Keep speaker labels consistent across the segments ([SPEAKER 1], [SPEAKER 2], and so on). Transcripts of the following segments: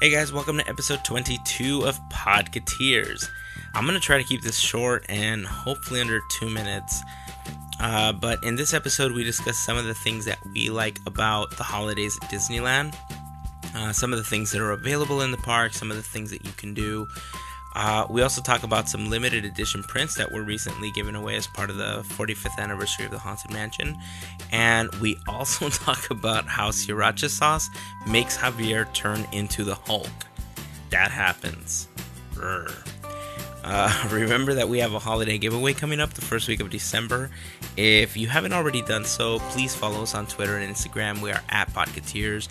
[SPEAKER 1] Hey guys, welcome to episode 22 of Podcateers. I'm going to try to keep this short and hopefully under two minutes. Uh, but in this episode, we discuss some of the things that we like about the holidays at Disneyland, uh, some of the things that are available in the park, some of the things that you can do. Uh, we also talk about some limited edition prints that were recently given away as part of the 45th anniversary of the Haunted Mansion. And we also talk about how sriracha sauce makes Javier turn into the Hulk. That happens. Uh, remember that we have a holiday giveaway coming up the first week of December. If you haven't already done so, please follow us on Twitter and Instagram. We are at Podcateers.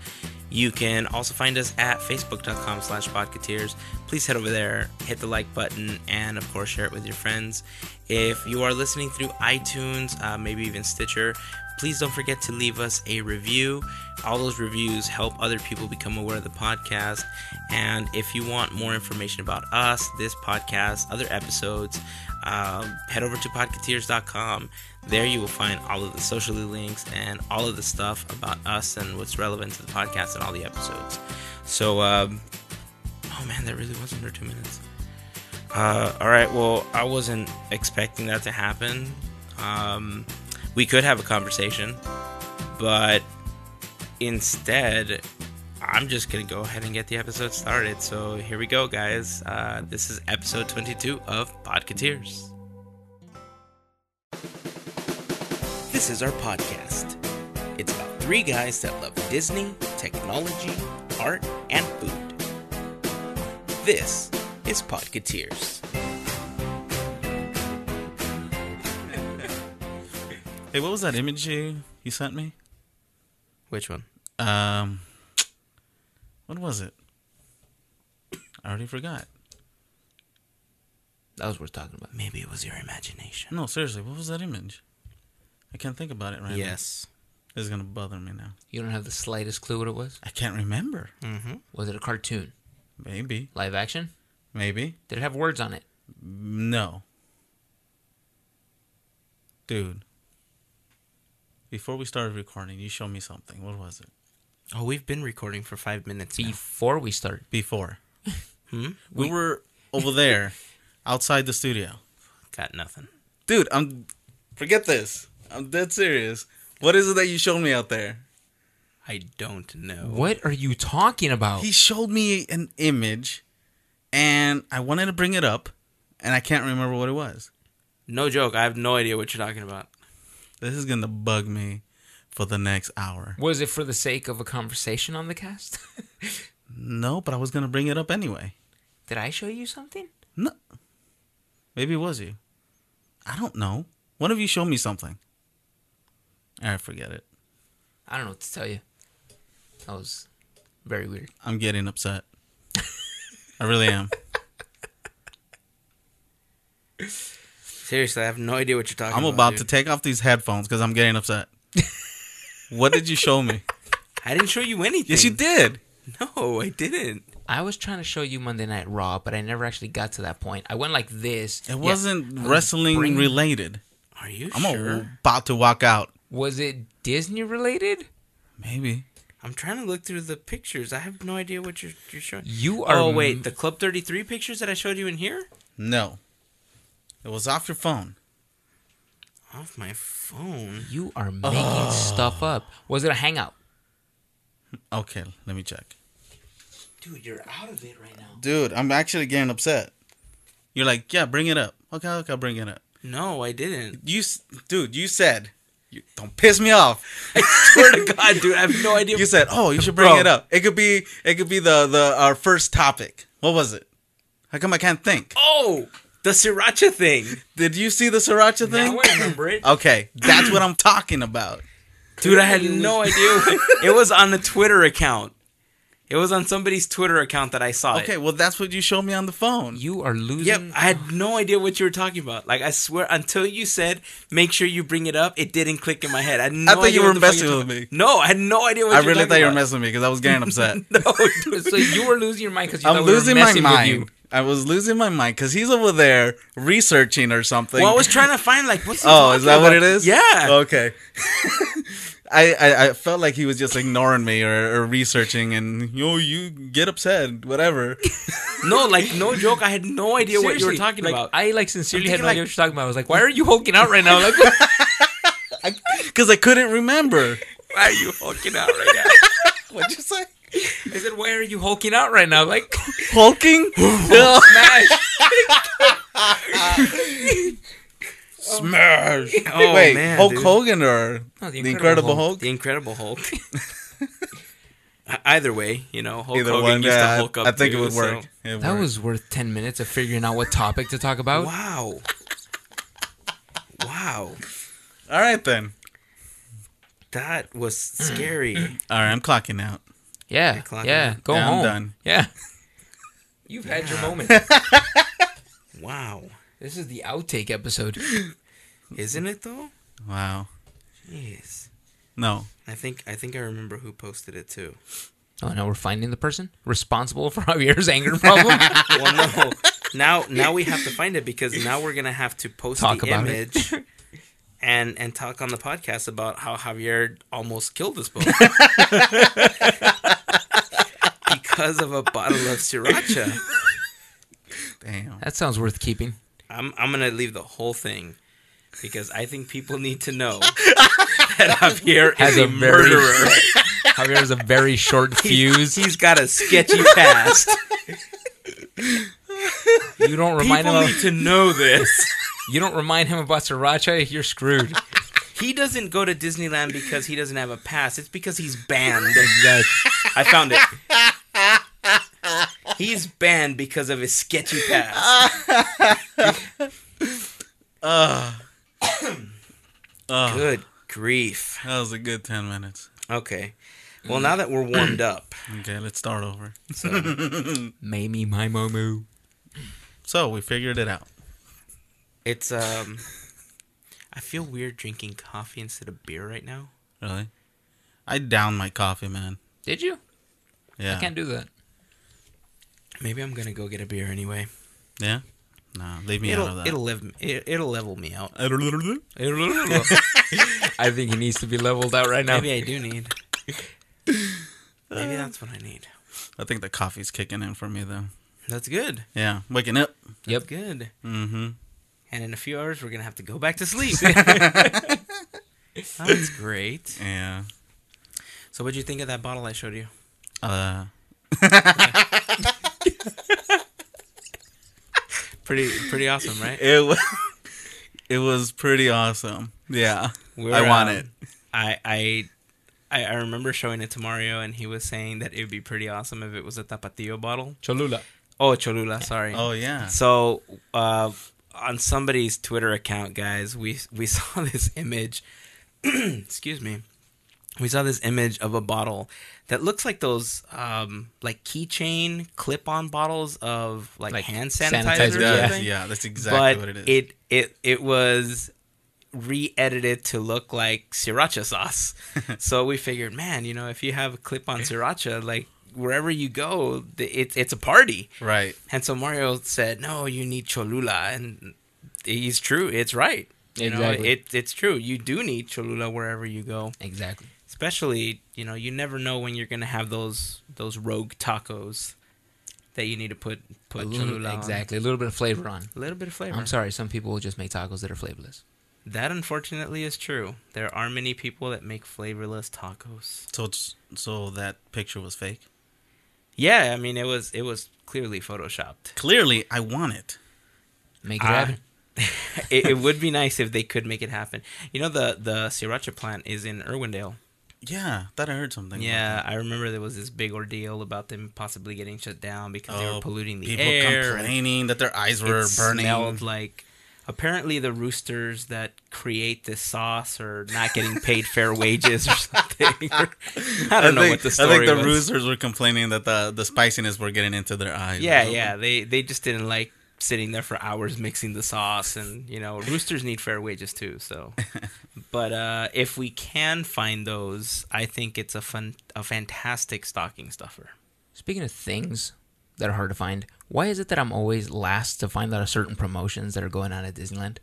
[SPEAKER 1] You can also find us at facebook.com slash podcateers. Please head over there, hit the like button, and of course share it with your friends. If you are listening through iTunes, uh, maybe even Stitcher, please don't forget to leave us a review. All those reviews help other people become aware of the podcast. And if you want more information about us, this podcast, other episodes, um, head over to podcateers.com. There you will find all of the social links and all of the stuff about us and what's relevant to the podcast and all the episodes. So, um, oh man, that really was under two minutes. Uh, all right, well, I wasn't expecting that to happen. Um, we could have a conversation, but instead, I'm just gonna go ahead and get the episode started. So here we go, guys. Uh, this is episode 22 of Podcateers. This is our podcast. It's about three guys that love Disney, technology, art, and food. This is Podcateers.
[SPEAKER 2] Hey, what was that image you, you sent me?
[SPEAKER 1] Which one?
[SPEAKER 2] Um, what was it? I already forgot.
[SPEAKER 1] That was worth talking about. Maybe it was your imagination.
[SPEAKER 2] No, seriously, what was that image? I can't think about it right
[SPEAKER 1] Yes.
[SPEAKER 2] now. This is gonna bother me now.
[SPEAKER 3] You don't have the slightest clue what it was?
[SPEAKER 2] I can't remember.
[SPEAKER 1] Mm-hmm.
[SPEAKER 3] Was it a cartoon?
[SPEAKER 2] Maybe,
[SPEAKER 3] Live action?
[SPEAKER 2] maybe.
[SPEAKER 3] Did it have words on it?
[SPEAKER 2] No, dude. Before we started recording, you showed me something. What was it?
[SPEAKER 1] Oh, we've been recording for five minutes now.
[SPEAKER 3] Before we start.
[SPEAKER 2] Before
[SPEAKER 1] Hmm?
[SPEAKER 2] we were over there, outside the studio.
[SPEAKER 1] Got nothing.
[SPEAKER 2] Dude, I'm. Forget this. I'm dead serious. What is it that you showed me out there?
[SPEAKER 1] I don't know.
[SPEAKER 3] What are you talking about?
[SPEAKER 2] He showed me an image, and I wanted to bring it up, and I can't remember what it was.
[SPEAKER 1] No joke. I have no idea what you're talking about.
[SPEAKER 2] This is gonna bug me for the next hour.
[SPEAKER 3] Was it for the sake of a conversation on the cast?
[SPEAKER 2] No, but I was gonna bring it up anyway.
[SPEAKER 3] Did I show you something?
[SPEAKER 2] No, maybe it was you. I don't know. One of you showed me something. I forget it.
[SPEAKER 3] I don't know what to tell you. That was very weird.
[SPEAKER 2] I'm getting upset. I really am.
[SPEAKER 1] Seriously, I have no idea what you're talking
[SPEAKER 2] I'm
[SPEAKER 1] about.
[SPEAKER 2] about to take off these headphones because I'm getting upset. what did you show me?
[SPEAKER 1] I didn't show you anything.
[SPEAKER 2] Yes, you did.
[SPEAKER 1] No, I didn't.
[SPEAKER 3] I was trying to show you Monday Night Raw, but I never actually got to that point. I went like this.
[SPEAKER 2] It
[SPEAKER 3] Yeah.
[SPEAKER 2] wasn't
[SPEAKER 3] I was
[SPEAKER 2] wrestling
[SPEAKER 3] bringing-
[SPEAKER 2] related.
[SPEAKER 1] Are you
[SPEAKER 2] I'm
[SPEAKER 1] sure?
[SPEAKER 2] about to walk out.
[SPEAKER 3] Was it Disney related?
[SPEAKER 2] Maybe.
[SPEAKER 1] I'm trying to look through the pictures. I have no idea what you're, you're showing.
[SPEAKER 3] You are.
[SPEAKER 1] Oh wait, the Club 33 pictures that I showed you in here
[SPEAKER 2] No. It was off your phone.
[SPEAKER 1] off my phone.
[SPEAKER 3] You are making stuff up. Was it a hangout?
[SPEAKER 2] Okay, let me check.
[SPEAKER 1] Dude, you're out of it right now.
[SPEAKER 2] Dude, I'm actually getting upset. You're like, yeah, bring it up. Okay, okay, I'll bring it up.
[SPEAKER 1] No, I didn't.
[SPEAKER 2] You, dude, you said, you, don't piss me off.
[SPEAKER 1] I swear to God, dude, I have no idea.
[SPEAKER 2] You said, oh, you should bring
[SPEAKER 1] Bro.
[SPEAKER 2] it up. It could be, it could be the the our first topic. What was it? How come I can't think?
[SPEAKER 1] oh, the sriracha thing.
[SPEAKER 2] Did you see the sriracha thing?
[SPEAKER 3] Now I remember it.
[SPEAKER 2] Okay, that's what I'm talking about.
[SPEAKER 1] Dude, I had no idea. It was on the Twitter account. It was on somebody's Twitter account that I saw it.
[SPEAKER 2] Okay, well, that's what you showed me on the phone.
[SPEAKER 3] You are losing.
[SPEAKER 1] Yep, I had no idea what you were talking about. Like I swear, until you said make sure you bring it up, it didn't click in my head. I, had no
[SPEAKER 2] I thought
[SPEAKER 1] idea
[SPEAKER 2] you were messing with me.
[SPEAKER 1] No, I had no idea what
[SPEAKER 2] I
[SPEAKER 1] you're
[SPEAKER 2] really
[SPEAKER 1] talking
[SPEAKER 2] thought you were messing with me because I was getting upset.
[SPEAKER 1] No, dude.
[SPEAKER 3] so you were losing your mind because you
[SPEAKER 2] I'm
[SPEAKER 3] thought we were
[SPEAKER 2] losing my
[SPEAKER 3] messing with
[SPEAKER 2] mind.
[SPEAKER 3] You.
[SPEAKER 2] I was losing my mind because he's over there researching or something.
[SPEAKER 1] Well, I was trying to find like what's. he
[SPEAKER 2] Oh, is
[SPEAKER 1] talking
[SPEAKER 2] that what it is?
[SPEAKER 1] Yeah.
[SPEAKER 2] Okay. I, I, I felt like he was just ignoring me or, or researching and yo you get upset whatever
[SPEAKER 1] No, like no joke. I had no idea what you were talking
[SPEAKER 3] like,
[SPEAKER 1] about.
[SPEAKER 3] I like sincerely had no
[SPEAKER 1] thinking,
[SPEAKER 3] idea what you're talking about. I was like, why are you hulking out right now? Like,
[SPEAKER 2] because I couldn't remember.
[SPEAKER 1] Why are you hulking out right now?
[SPEAKER 2] What'd you say?
[SPEAKER 3] I said, why are you hulking out right now? Like,
[SPEAKER 2] Hulking?
[SPEAKER 3] smash.
[SPEAKER 2] Oh smash!
[SPEAKER 1] Oh,
[SPEAKER 2] Wait,
[SPEAKER 1] man,
[SPEAKER 2] Hulk
[SPEAKER 1] dude.
[SPEAKER 2] Hogan or
[SPEAKER 3] No,
[SPEAKER 2] the, Incredible, Hulk?
[SPEAKER 1] The Incredible Hulk. Either way, you know, Hulk
[SPEAKER 2] Either
[SPEAKER 1] Hogan
[SPEAKER 2] one,
[SPEAKER 1] used to Hulk up.
[SPEAKER 2] I think
[SPEAKER 1] too,
[SPEAKER 2] it would work.
[SPEAKER 1] so-
[SPEAKER 2] It would
[SPEAKER 3] That
[SPEAKER 2] work.
[SPEAKER 3] was worth 10 minutes of figuring out what topic to talk about.
[SPEAKER 1] Wow. Wow.
[SPEAKER 2] all right then.
[SPEAKER 1] That was scary.
[SPEAKER 2] All right, I'm clocking out.
[SPEAKER 3] Yeah. Yeah.
[SPEAKER 1] out.
[SPEAKER 3] Go
[SPEAKER 2] Yeah, I'm
[SPEAKER 3] home.
[SPEAKER 2] done.
[SPEAKER 3] Yeah. You've had your moment.
[SPEAKER 1] wow.
[SPEAKER 3] This is the outtake episode.
[SPEAKER 1] Isn't it though?
[SPEAKER 2] Wow.
[SPEAKER 1] Jeez.
[SPEAKER 2] No.
[SPEAKER 1] I think I think I remember who posted it too.
[SPEAKER 3] Oh, now we're finding the person responsible for Javier's anger problem.
[SPEAKER 1] Well, no. Now now we have to find it because now we're gonna have to post
[SPEAKER 3] Talk
[SPEAKER 1] the
[SPEAKER 3] about it.
[SPEAKER 1] Image and and talk on the podcast about how Javier almost killed this both because of a bottle of sriracha.
[SPEAKER 2] Damn.
[SPEAKER 3] that sounds worth keeping.
[SPEAKER 1] I'm I'm gonna leave the whole thing because I think people need to know that Javier
[SPEAKER 3] Has
[SPEAKER 1] is
[SPEAKER 3] a
[SPEAKER 1] a
[SPEAKER 3] very
[SPEAKER 1] murderer.
[SPEAKER 3] Javier has a very short fuse.
[SPEAKER 1] He's got a sketchy past.
[SPEAKER 3] You don't remind
[SPEAKER 1] People
[SPEAKER 3] him.
[SPEAKER 1] need
[SPEAKER 3] Of,
[SPEAKER 1] to know this.
[SPEAKER 3] You don't remind him about sriracha. You're screwed.
[SPEAKER 1] He doesn't go to Disneyland because he doesn't have a pass. It's because he's banned.
[SPEAKER 3] Exactly.
[SPEAKER 1] I found it. He's banned because of his sketchy past.
[SPEAKER 2] Uh, uh,
[SPEAKER 1] Good grief.
[SPEAKER 2] that was a good 10 minutes.
[SPEAKER 1] Okay. Well, now that we're warmed up,
[SPEAKER 2] Okay, let's start over.
[SPEAKER 1] so
[SPEAKER 3] Mamie, my momo.
[SPEAKER 2] So, we figured it out.
[SPEAKER 1] It's um, I feel weird drinking coffee instead of beer right now.
[SPEAKER 2] Really? I downed my coffee, man.
[SPEAKER 3] Did you?
[SPEAKER 2] Yeah.
[SPEAKER 3] I can't do that.
[SPEAKER 1] Maybe I'm gonna go get a beer anyway.
[SPEAKER 2] Yeah? Nah, leave me out
[SPEAKER 1] It'll
[SPEAKER 2] of that.
[SPEAKER 1] it'll level it, it'll level me out.
[SPEAKER 3] I think he needs to be leveled out right now.
[SPEAKER 1] Maybe I do need. Maybe that's what I need.
[SPEAKER 2] I think the coffee's kicking in for me, though.
[SPEAKER 1] That's good.
[SPEAKER 2] Yeah, waking up.
[SPEAKER 3] Yep.
[SPEAKER 1] Good.
[SPEAKER 2] Mm-hmm.
[SPEAKER 1] And in a few hours, we're gonna have to go back to sleep. That's great.
[SPEAKER 2] Yeah.
[SPEAKER 1] So, what'd you think of that bottle I showed you?
[SPEAKER 2] Uh,
[SPEAKER 1] Pretty, pretty awesome, right?
[SPEAKER 2] it was, it was pretty awesome. Yeah.
[SPEAKER 1] We're,
[SPEAKER 2] I want
[SPEAKER 1] um,
[SPEAKER 2] it.
[SPEAKER 1] I, I, I, I remember showing it to Mario, and he was saying that it would be pretty awesome if it was a Tapatio bottle.
[SPEAKER 3] Cholula.
[SPEAKER 1] Oh, Cholula, sorry.
[SPEAKER 2] Oh, yeah.
[SPEAKER 1] So, uh, on somebody's Twitter account, guys, we we saw this image. excuse me. We saw this image of a bottle that looks like those um, like keychain clip-on bottles of like,
[SPEAKER 3] Like
[SPEAKER 1] hand
[SPEAKER 3] sanitizer,
[SPEAKER 1] sanitizer. or
[SPEAKER 3] yeah.
[SPEAKER 2] yeah, that's exactly
[SPEAKER 1] but
[SPEAKER 2] what it is.
[SPEAKER 1] it it it was re-edited to look like sriracha sauce. so we figured, man, you know, if you have a clip-on sriracha, like wherever you go, it's it's a party.
[SPEAKER 2] right.
[SPEAKER 1] And so Mario said, "No, you need Cholula," and he's true. It's right. You know, it, it's true. You do need Cholula wherever you go.
[SPEAKER 3] Exactly.
[SPEAKER 1] Especially, you know, you never know when you're gonna have those those rogue tacos that you need to put put
[SPEAKER 3] A little,
[SPEAKER 1] Cholula on.
[SPEAKER 3] exactly. A little bit of flavor on.
[SPEAKER 1] A little bit of flavor.
[SPEAKER 3] I'm sorry. Some people will just make tacos that are flavorless.
[SPEAKER 1] That unfortunately is true. There are many people that make flavorless tacos.
[SPEAKER 2] So, it's, so that picture was fake?
[SPEAKER 1] Yeah, I mean it was it was clearly photoshopped.
[SPEAKER 2] Clearly, I want it.
[SPEAKER 3] Make it
[SPEAKER 1] Ah,
[SPEAKER 3] happen.
[SPEAKER 1] it, it would be nice if they could make it happen. You know the the sriracha plant is in Irwindale.
[SPEAKER 2] Yeah, thought I heard something.
[SPEAKER 1] Yeah, I remember there was this big ordeal about them possibly getting shut down because they
[SPEAKER 2] Oh,
[SPEAKER 1] were polluting the
[SPEAKER 2] People
[SPEAKER 1] air. and
[SPEAKER 2] complaining that their eyes
[SPEAKER 1] it
[SPEAKER 2] were burning.
[SPEAKER 1] smelled like. Apparently, the roosters that create this sauce are not getting paid fair wages or something. I don't know
[SPEAKER 2] think,
[SPEAKER 1] what the story is.
[SPEAKER 2] I think the
[SPEAKER 1] was.
[SPEAKER 2] roosters were complaining that the the spiciness were getting into their eyes.
[SPEAKER 1] Yeah, yeah. They they just didn't like sitting there for hours mixing the sauce, and you know, roosters need fair wages too. So, but uh, if we can find those, I think it's a fun, a fantastic stocking stuffer.
[SPEAKER 3] Speaking of things that are hard to find. Why is it that I'm always last to find out of certain promotions that are going on at Disneyland?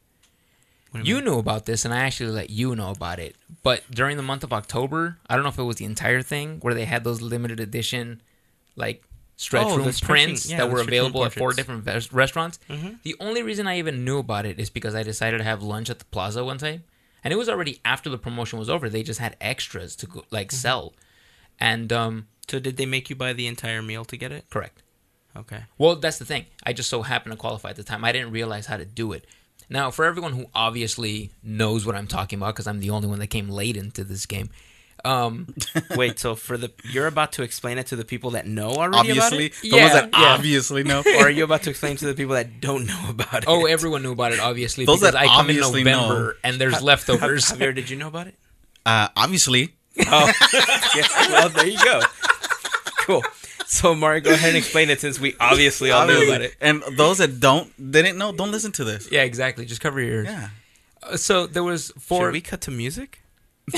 [SPEAKER 3] You knew about this, and I actually let you know about it. But during the month of October, I don't know if it was the entire thing where they had those limited edition, like stretch
[SPEAKER 1] Oh,
[SPEAKER 3] room prints
[SPEAKER 1] yeah,
[SPEAKER 3] that were available at four different ves- restaurants.
[SPEAKER 1] Mhm.
[SPEAKER 3] The only reason I even knew about it is because I decided to have lunch at the plaza one time, and it was already after the promotion was over. They just had extras to go, like
[SPEAKER 1] Mm-hmm.
[SPEAKER 3] sell, and um,
[SPEAKER 1] So did they make you buy the entire meal to get it?
[SPEAKER 3] correct.
[SPEAKER 1] Okay.
[SPEAKER 3] Well, that's the thing. I just so happened to qualify at the time. I didn't realize how to do it. Now, for everyone who obviously knows what I'm talking about, because I'm the only one that came late into this game. Um,
[SPEAKER 1] Wait, so for the you're about to explain it to the people that know already about
[SPEAKER 2] Obviously,
[SPEAKER 1] it,
[SPEAKER 2] the
[SPEAKER 3] Yeah,
[SPEAKER 2] ones that
[SPEAKER 3] yeah.
[SPEAKER 2] obviously know.
[SPEAKER 1] or are you about to explain to the people that don't know about it?
[SPEAKER 3] oh, everyone knew about it, obviously,
[SPEAKER 2] Those
[SPEAKER 3] because
[SPEAKER 2] that
[SPEAKER 3] I come in
[SPEAKER 2] obviously
[SPEAKER 3] November
[SPEAKER 2] know.
[SPEAKER 3] and there's leftovers.
[SPEAKER 1] Javier, did you know about it?
[SPEAKER 2] Uh, obviously,
[SPEAKER 1] Oh, yeah. Well, there you go. Cool. So, Mario, go ahead and explain it since we obviously all know about it.
[SPEAKER 2] And those that don't, didn't know, don't listen to this.
[SPEAKER 3] yeah, exactly. Just cover your ears.
[SPEAKER 2] Yeah.
[SPEAKER 3] Uh, So there was four.
[SPEAKER 1] Should we cut to music?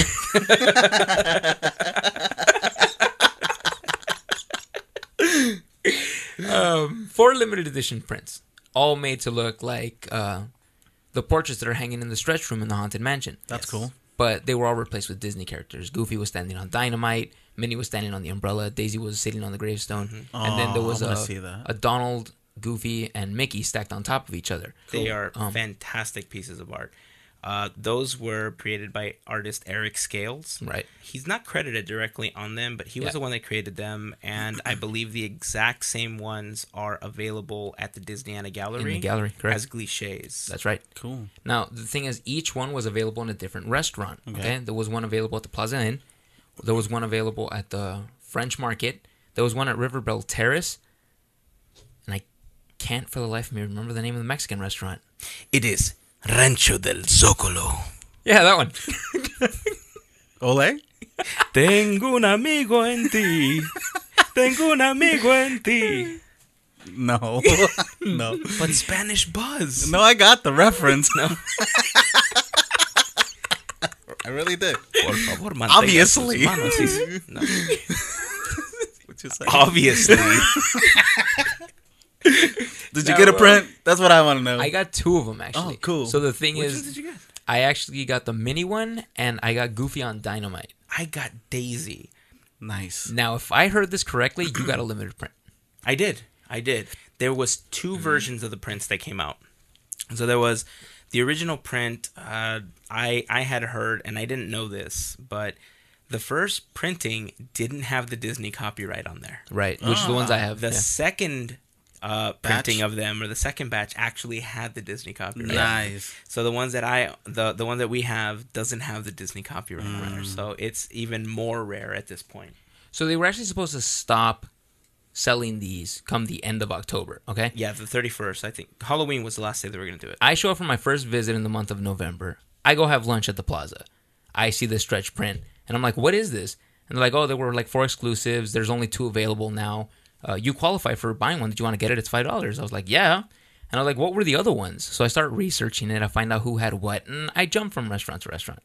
[SPEAKER 3] um, four limited edition prints, all made to look like uh, the portraits that are hanging in the stretch room in the haunted mansion.
[SPEAKER 2] That's cool.
[SPEAKER 3] But they were all replaced with Disney characters. Goofy was standing on dynamite. Minnie was standing on the umbrella. Daisy was sitting on the gravestone. And then there
[SPEAKER 2] Oh,
[SPEAKER 3] was a,
[SPEAKER 2] see that.
[SPEAKER 3] a Donald, Goofy, and Mickey stacked on top of each other.
[SPEAKER 1] They are
[SPEAKER 3] Um,
[SPEAKER 1] fantastic pieces of art. Uh, those were created by artist Eric Scales.
[SPEAKER 3] Right.
[SPEAKER 1] He's not credited directly on them, but he was
[SPEAKER 3] Yeah.
[SPEAKER 1] the one that created them, and I believe the exact same ones are available at the Disneyana Gallery,
[SPEAKER 3] In the gallery, correct.
[SPEAKER 1] as giclées.
[SPEAKER 3] That's right.
[SPEAKER 2] Cool.
[SPEAKER 3] Now, the thing is, each one was available in a different restaurant. Okay.
[SPEAKER 2] Okay.
[SPEAKER 3] There was one available at the Plaza Inn. There was one available at the French Market. There was one at River Belle Terrace. And I can't for the life of me remember the name of the Mexican restaurant.
[SPEAKER 1] It is Rancho del Zocalo.
[SPEAKER 3] Yeah, that one.
[SPEAKER 2] Ole?
[SPEAKER 1] Tengo un amigo en ti. Tengo un amigo en ti.
[SPEAKER 2] No. no.
[SPEAKER 1] But Spanish Buzz.
[SPEAKER 2] No, I got the reference.
[SPEAKER 1] No.
[SPEAKER 2] I really did.
[SPEAKER 1] Por favor,
[SPEAKER 2] Obviously.
[SPEAKER 1] sus manos y- No.
[SPEAKER 2] What you say?
[SPEAKER 1] Obviously.
[SPEAKER 2] Did you
[SPEAKER 3] No,
[SPEAKER 2] get a print? That's what I want to know.
[SPEAKER 3] I got two of them, oh, actually.
[SPEAKER 2] Oh, cool.
[SPEAKER 3] So the thing
[SPEAKER 1] Which
[SPEAKER 3] is,
[SPEAKER 1] did you get?
[SPEAKER 3] I actually got the Minnie one, and I got Goofy on Dynamite.
[SPEAKER 1] I got Daisy.
[SPEAKER 2] nice.
[SPEAKER 3] Now, if I heard this correctly, you got a limited print.
[SPEAKER 1] I did. I did. There was two versions of the prints that came out. So there was the original print. Uh, I I had heard, and I didn't know this, but the first printing didn't have the Disney copyright on there.
[SPEAKER 3] Right. Which are the ones I have.
[SPEAKER 1] The
[SPEAKER 3] yeah.
[SPEAKER 1] second uh, printing of them, or the second batch, actually had the Disney copyright.
[SPEAKER 2] Nice.
[SPEAKER 1] So the ones that I the the one that we have doesn't have the Disney copyright on
[SPEAKER 2] Mm.
[SPEAKER 1] there. So it's even more rare at this point.
[SPEAKER 3] So they were actually supposed to stop selling these come the end of October. Okay.
[SPEAKER 1] Yeah, the thirty first. I think Halloween was the last day they were gonna do it.
[SPEAKER 3] I show up for my first visit in the month of November. I go have lunch at the plaza. I see this stretch print, and I'm like, "What is this?" And they're like, "Oh, there were like four exclusives. There's only two available now. Uh, you qualify for buying one. Did you want to get it? It's five dollars." I was like, "Yeah." And I was like, "What were the other ones?" So I start researching it. I find out who had what, and I jump from restaurant to restaurant.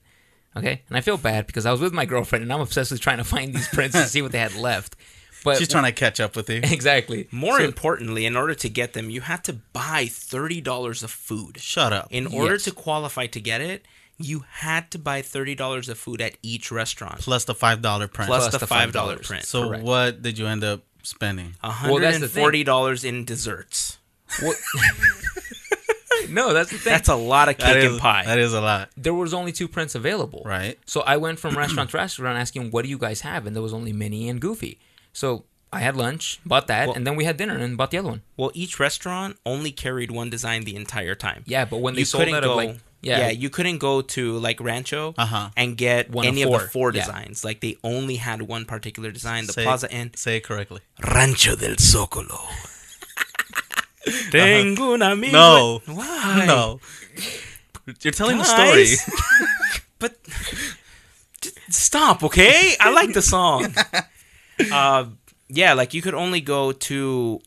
[SPEAKER 3] Okay, and I feel bad because I was with my girlfriend, and I'm obsessed with trying to find these prints to see what they had left. But
[SPEAKER 2] She's trying to catch up with you.
[SPEAKER 3] exactly.
[SPEAKER 1] More
[SPEAKER 3] So-
[SPEAKER 1] importantly, in order to get them, you had to buy thirty dollars of food.
[SPEAKER 2] Shut up.
[SPEAKER 1] In order
[SPEAKER 3] Yes.
[SPEAKER 1] to qualify to get it, you had to buy thirty dollars of food at each restaurant,
[SPEAKER 2] Plus the five dollar print.
[SPEAKER 1] plus,
[SPEAKER 3] Plus
[SPEAKER 1] the
[SPEAKER 3] the
[SPEAKER 1] five dollar print.
[SPEAKER 2] so
[SPEAKER 3] correct.
[SPEAKER 2] what did you end up spending?
[SPEAKER 1] One
[SPEAKER 3] Well,
[SPEAKER 1] hundred
[SPEAKER 3] that's
[SPEAKER 1] and
[SPEAKER 3] the thing.
[SPEAKER 1] forty dollars in desserts.
[SPEAKER 3] What- no, that's the thing.
[SPEAKER 1] That's a lot of cake
[SPEAKER 2] That
[SPEAKER 1] and pie.
[SPEAKER 2] that is a lot.
[SPEAKER 3] there was only two prints available.
[SPEAKER 2] Right.
[SPEAKER 3] So I went from restaurant to restaurant asking, "What do you guys have?" And there was only Minnie and Goofy. So I had lunch, bought that,
[SPEAKER 1] Well-
[SPEAKER 3] and then we had dinner and bought the other one.
[SPEAKER 1] well, each restaurant only carried one design the entire time.
[SPEAKER 3] Yeah, but when they
[SPEAKER 1] you
[SPEAKER 3] sold
[SPEAKER 1] couldn't
[SPEAKER 3] out
[SPEAKER 1] go.
[SPEAKER 3] of like yeah,
[SPEAKER 1] yeah, you couldn't go to like Rancho
[SPEAKER 2] Uh-huh.
[SPEAKER 1] and get
[SPEAKER 3] One
[SPEAKER 1] any of the
[SPEAKER 3] four.
[SPEAKER 1] four
[SPEAKER 3] Yeah.
[SPEAKER 1] designs. Like they only had one particular design. The
[SPEAKER 2] Say-
[SPEAKER 1] Plaza Inn,
[SPEAKER 2] Say it correctly.
[SPEAKER 1] Rancho del Zocalo. Tengo un amigo.
[SPEAKER 2] No.
[SPEAKER 1] Why?
[SPEAKER 2] No. You're telling the story.
[SPEAKER 1] but stop, okay? I like the song. uh, yeah, like you could only go to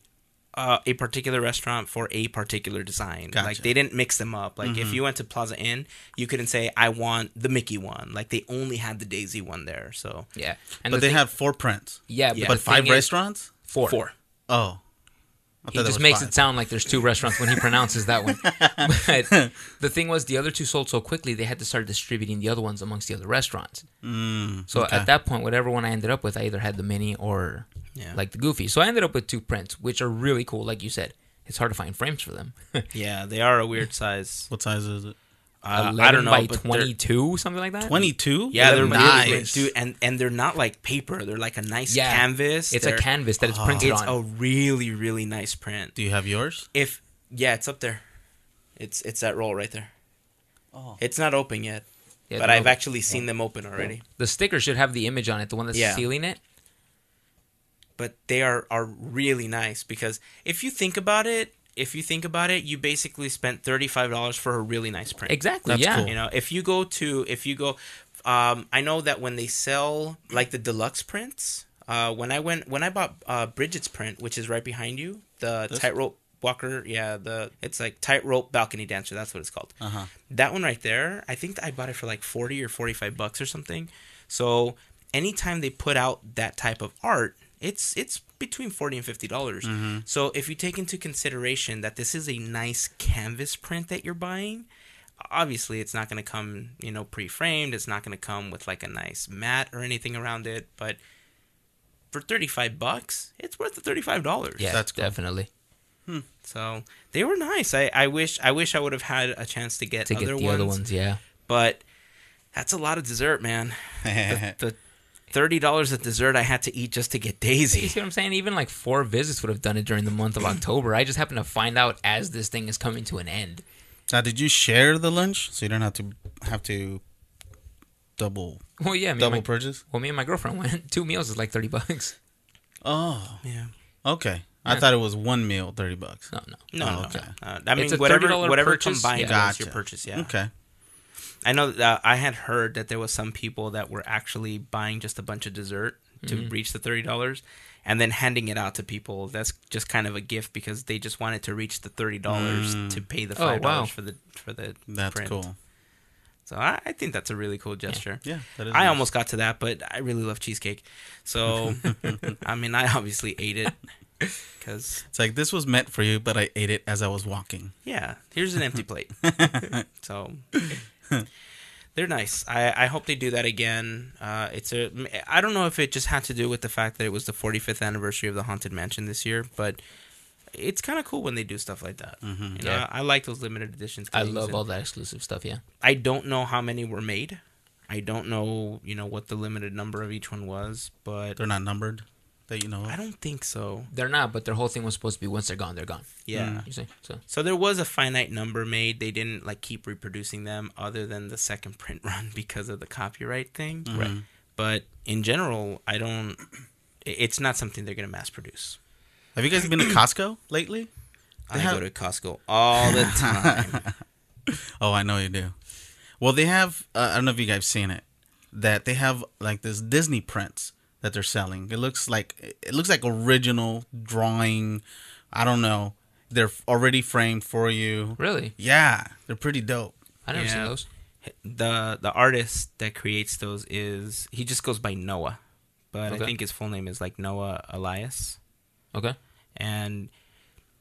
[SPEAKER 1] uh, a particular restaurant for a particular design.
[SPEAKER 2] Gotcha.
[SPEAKER 1] Like they didn't mix them up. Like if you went to Plaza Inn, you couldn't say I want the Mickey one. Like they only had the Daisy one there. So
[SPEAKER 3] yeah. And
[SPEAKER 2] But
[SPEAKER 3] the
[SPEAKER 2] they
[SPEAKER 3] thing-
[SPEAKER 2] have four prints.
[SPEAKER 3] yeah, but,
[SPEAKER 1] Yeah.
[SPEAKER 3] the
[SPEAKER 2] But five restaurants?
[SPEAKER 3] four.
[SPEAKER 1] four.
[SPEAKER 2] Oh. I
[SPEAKER 3] He just makes
[SPEAKER 2] five.
[SPEAKER 3] it sound like there's two restaurants when he pronounces that one. but the thing was, the other two sold so quickly, they had to start distributing the other ones amongst the other restaurants.
[SPEAKER 2] Mm,
[SPEAKER 3] So
[SPEAKER 2] okay.
[SPEAKER 3] at that point, whatever one I ended up with, I either had the Minnie or
[SPEAKER 1] Yeah.
[SPEAKER 3] like the goofy. So I ended up with two prints, which are really cool. Like you said, it's hard to find frames for them.
[SPEAKER 1] Yeah, they are a weird size.
[SPEAKER 2] what size is it?
[SPEAKER 1] Uh, I don't know,
[SPEAKER 3] by
[SPEAKER 1] but
[SPEAKER 3] 22, something like that.
[SPEAKER 2] Twenty-two.
[SPEAKER 1] Yeah, they're
[SPEAKER 2] nice.
[SPEAKER 1] really dude, and and they're not like paper. They're like a nice
[SPEAKER 3] Yeah.
[SPEAKER 1] canvas.
[SPEAKER 3] It's
[SPEAKER 1] They're-
[SPEAKER 3] a canvas that it's
[SPEAKER 2] Oh.
[SPEAKER 3] printed
[SPEAKER 1] It's
[SPEAKER 3] on.
[SPEAKER 1] a really really nice print.
[SPEAKER 2] Do you have yours?
[SPEAKER 1] If yeah, it's up there. It's it's that roll right there.
[SPEAKER 2] Oh.
[SPEAKER 1] It's not open yet,
[SPEAKER 3] Yeah,
[SPEAKER 1] but I've
[SPEAKER 3] logo.
[SPEAKER 1] actually seen them open already.
[SPEAKER 3] the sticker should have the image on it, the one that's
[SPEAKER 1] Yeah.
[SPEAKER 3] sealing it.
[SPEAKER 1] But they are are really nice because if you think about it, if you think about it, you basically spent thirty five dollars for a really nice print.
[SPEAKER 3] Exactly.
[SPEAKER 2] That's
[SPEAKER 3] yeah.
[SPEAKER 2] cool.
[SPEAKER 1] You know, if you go to if you go, um, I know that when they sell like the deluxe prints, uh, when I went when I bought uh, Bridget's print, which is right behind you, the
[SPEAKER 2] This?
[SPEAKER 1] tightrope walker, yeah, the it's like tightrope balcony dancer. That's what it's called.
[SPEAKER 2] Uh huh.
[SPEAKER 1] That one right there, I think I bought it for like forty or forty five bucks or something. So anytime they put out that type of art, it's it's between forty and fifty dollars.
[SPEAKER 2] Mm-hmm.
[SPEAKER 1] So if you take into consideration that this is a nice canvas print that you're buying, obviously it's not going to come you know pre-framed. It's not going to come with like a nice mat or anything around it. But for thirty five bucks, it's worth the thirty five dollars.
[SPEAKER 3] Yeah,
[SPEAKER 2] That's cool.
[SPEAKER 3] definitely.
[SPEAKER 1] So they were nice. I, I wish I wish I would have had a chance to get
[SPEAKER 3] To
[SPEAKER 1] other
[SPEAKER 3] get the
[SPEAKER 1] ones,
[SPEAKER 3] other ones, yeah.
[SPEAKER 1] but that's a lot of dessert, man. The, the thirty dollars of dessert I had to eat just to get Daisy.
[SPEAKER 3] You
[SPEAKER 1] Daisy.
[SPEAKER 3] see what I'm saying? Even like four visits would have done it during the month of October. I just happened to find out as this thing is coming to an end.
[SPEAKER 2] now, did you share the lunch so you don't have to have to double
[SPEAKER 3] Well, yeah,
[SPEAKER 2] double
[SPEAKER 3] my,
[SPEAKER 2] purchase?
[SPEAKER 3] well, me and my girlfriend went. Two meals is like thirty bucks.
[SPEAKER 2] Oh,
[SPEAKER 1] Yeah.
[SPEAKER 2] okay. I
[SPEAKER 3] Yeah.
[SPEAKER 2] thought it was one meal, thirty bucks.
[SPEAKER 3] No, no.
[SPEAKER 1] No,
[SPEAKER 2] Oh,
[SPEAKER 1] no. Uh, I mean,
[SPEAKER 3] It's a
[SPEAKER 1] whatever
[SPEAKER 3] $30
[SPEAKER 1] whatever
[SPEAKER 3] purchase?
[SPEAKER 1] combined
[SPEAKER 3] Yeah.
[SPEAKER 1] was your purchase. Yeah.
[SPEAKER 2] Okay.
[SPEAKER 1] I know that I had heard that there was some people that were actually buying just a bunch of dessert to
[SPEAKER 3] Mm-hmm.
[SPEAKER 1] reach the thirty dollars, and then handing it out to people. That's just kind of a gift because they just wanted to reach the thirty dollars
[SPEAKER 2] Mm.
[SPEAKER 1] to pay the
[SPEAKER 3] Oh,
[SPEAKER 1] five dollars
[SPEAKER 3] wow.
[SPEAKER 1] for the for the
[SPEAKER 2] That's
[SPEAKER 1] print.
[SPEAKER 2] cool.
[SPEAKER 1] So I, I think that's a really cool gesture.
[SPEAKER 2] Yeah, that is.
[SPEAKER 1] I
[SPEAKER 2] nice.
[SPEAKER 1] almost got to that, but I really love cheesecake. So, I mean, I obviously ate it because,
[SPEAKER 2] It's like this was meant for you, but I ate it as I was walking.
[SPEAKER 1] yeah, here's an empty plate. so, they're nice. I, I hope they do that again. Uh, it's a. I don't know if it just had to do with the fact that it was the 45th anniversary of the Haunted Mansion this year, but it's kind of cool when they do stuff like that. You know,
[SPEAKER 3] Yeah.
[SPEAKER 1] I, like those limited editions.
[SPEAKER 3] I love all that exclusive stuff. Yeah.
[SPEAKER 1] I don't know how many were made. I don't know, you know, what the limited number of each one was, but
[SPEAKER 2] They're not numbered, that you know. Of.
[SPEAKER 1] I don't think so.
[SPEAKER 3] They're not, but their whole thing was supposed to be once they're gone, they're gone.
[SPEAKER 1] Yeah.
[SPEAKER 3] You see? So
[SPEAKER 1] So there was a finite number made. They didn't like keep reproducing them other than the second print run because of the copyright thing.
[SPEAKER 2] Mm-hmm.
[SPEAKER 1] Right. But in general, I don't it's not something they're going to mass produce.
[SPEAKER 2] Have you guys been to Costco lately?
[SPEAKER 1] I
[SPEAKER 2] have-
[SPEAKER 1] go to Costco all the time.
[SPEAKER 2] Oh, I know you do. Well, they have. Uh, I don't know if you guys seen it. That they have like this Disney prints that they're selling. It looks like it looks like original drawing. I don't know. They're already framed for you.
[SPEAKER 3] really,
[SPEAKER 2] Yeah, they're pretty dope.
[SPEAKER 3] I never seen those.
[SPEAKER 1] the the artist that creates those is he just goes by Noah. But
[SPEAKER 3] Okay.
[SPEAKER 1] I think his full name is like Noah Elias.
[SPEAKER 3] Okay.
[SPEAKER 1] and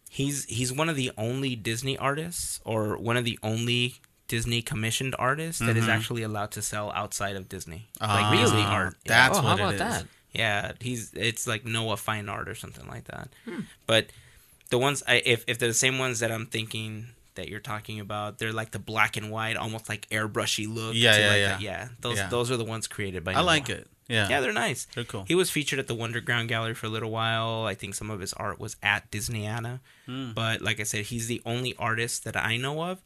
[SPEAKER 1] he's he's one of the only Disney artists or one of the only Disney commissioned artists that is
[SPEAKER 2] Mhm.
[SPEAKER 1] actually allowed to sell outside of Disney.
[SPEAKER 2] Ah,
[SPEAKER 1] like Disney art. Yeah.
[SPEAKER 2] That's
[SPEAKER 3] oh,
[SPEAKER 2] what
[SPEAKER 3] how
[SPEAKER 2] it
[SPEAKER 3] about
[SPEAKER 2] is.
[SPEAKER 3] that?
[SPEAKER 1] Yeah, he's it's like Noah Fine Art or something like that.
[SPEAKER 3] Hmm.
[SPEAKER 1] But the ones I if if they're the same ones that I'm thinking that you're talking about, they're like the black and white, almost like airbrushy look.
[SPEAKER 2] Yeah, yeah,
[SPEAKER 1] like
[SPEAKER 2] yeah.
[SPEAKER 1] that- yeah. Those
[SPEAKER 2] Yeah.
[SPEAKER 1] those are the ones created by.
[SPEAKER 2] I like it. Yeah,
[SPEAKER 1] Yeah, they're nice.
[SPEAKER 2] they're cool.
[SPEAKER 1] He was featured at the Wonderground Gallery for a little while. I think some of his art was at Disneyana.
[SPEAKER 2] Hmm.
[SPEAKER 1] But like I said, he's the only artist that I know of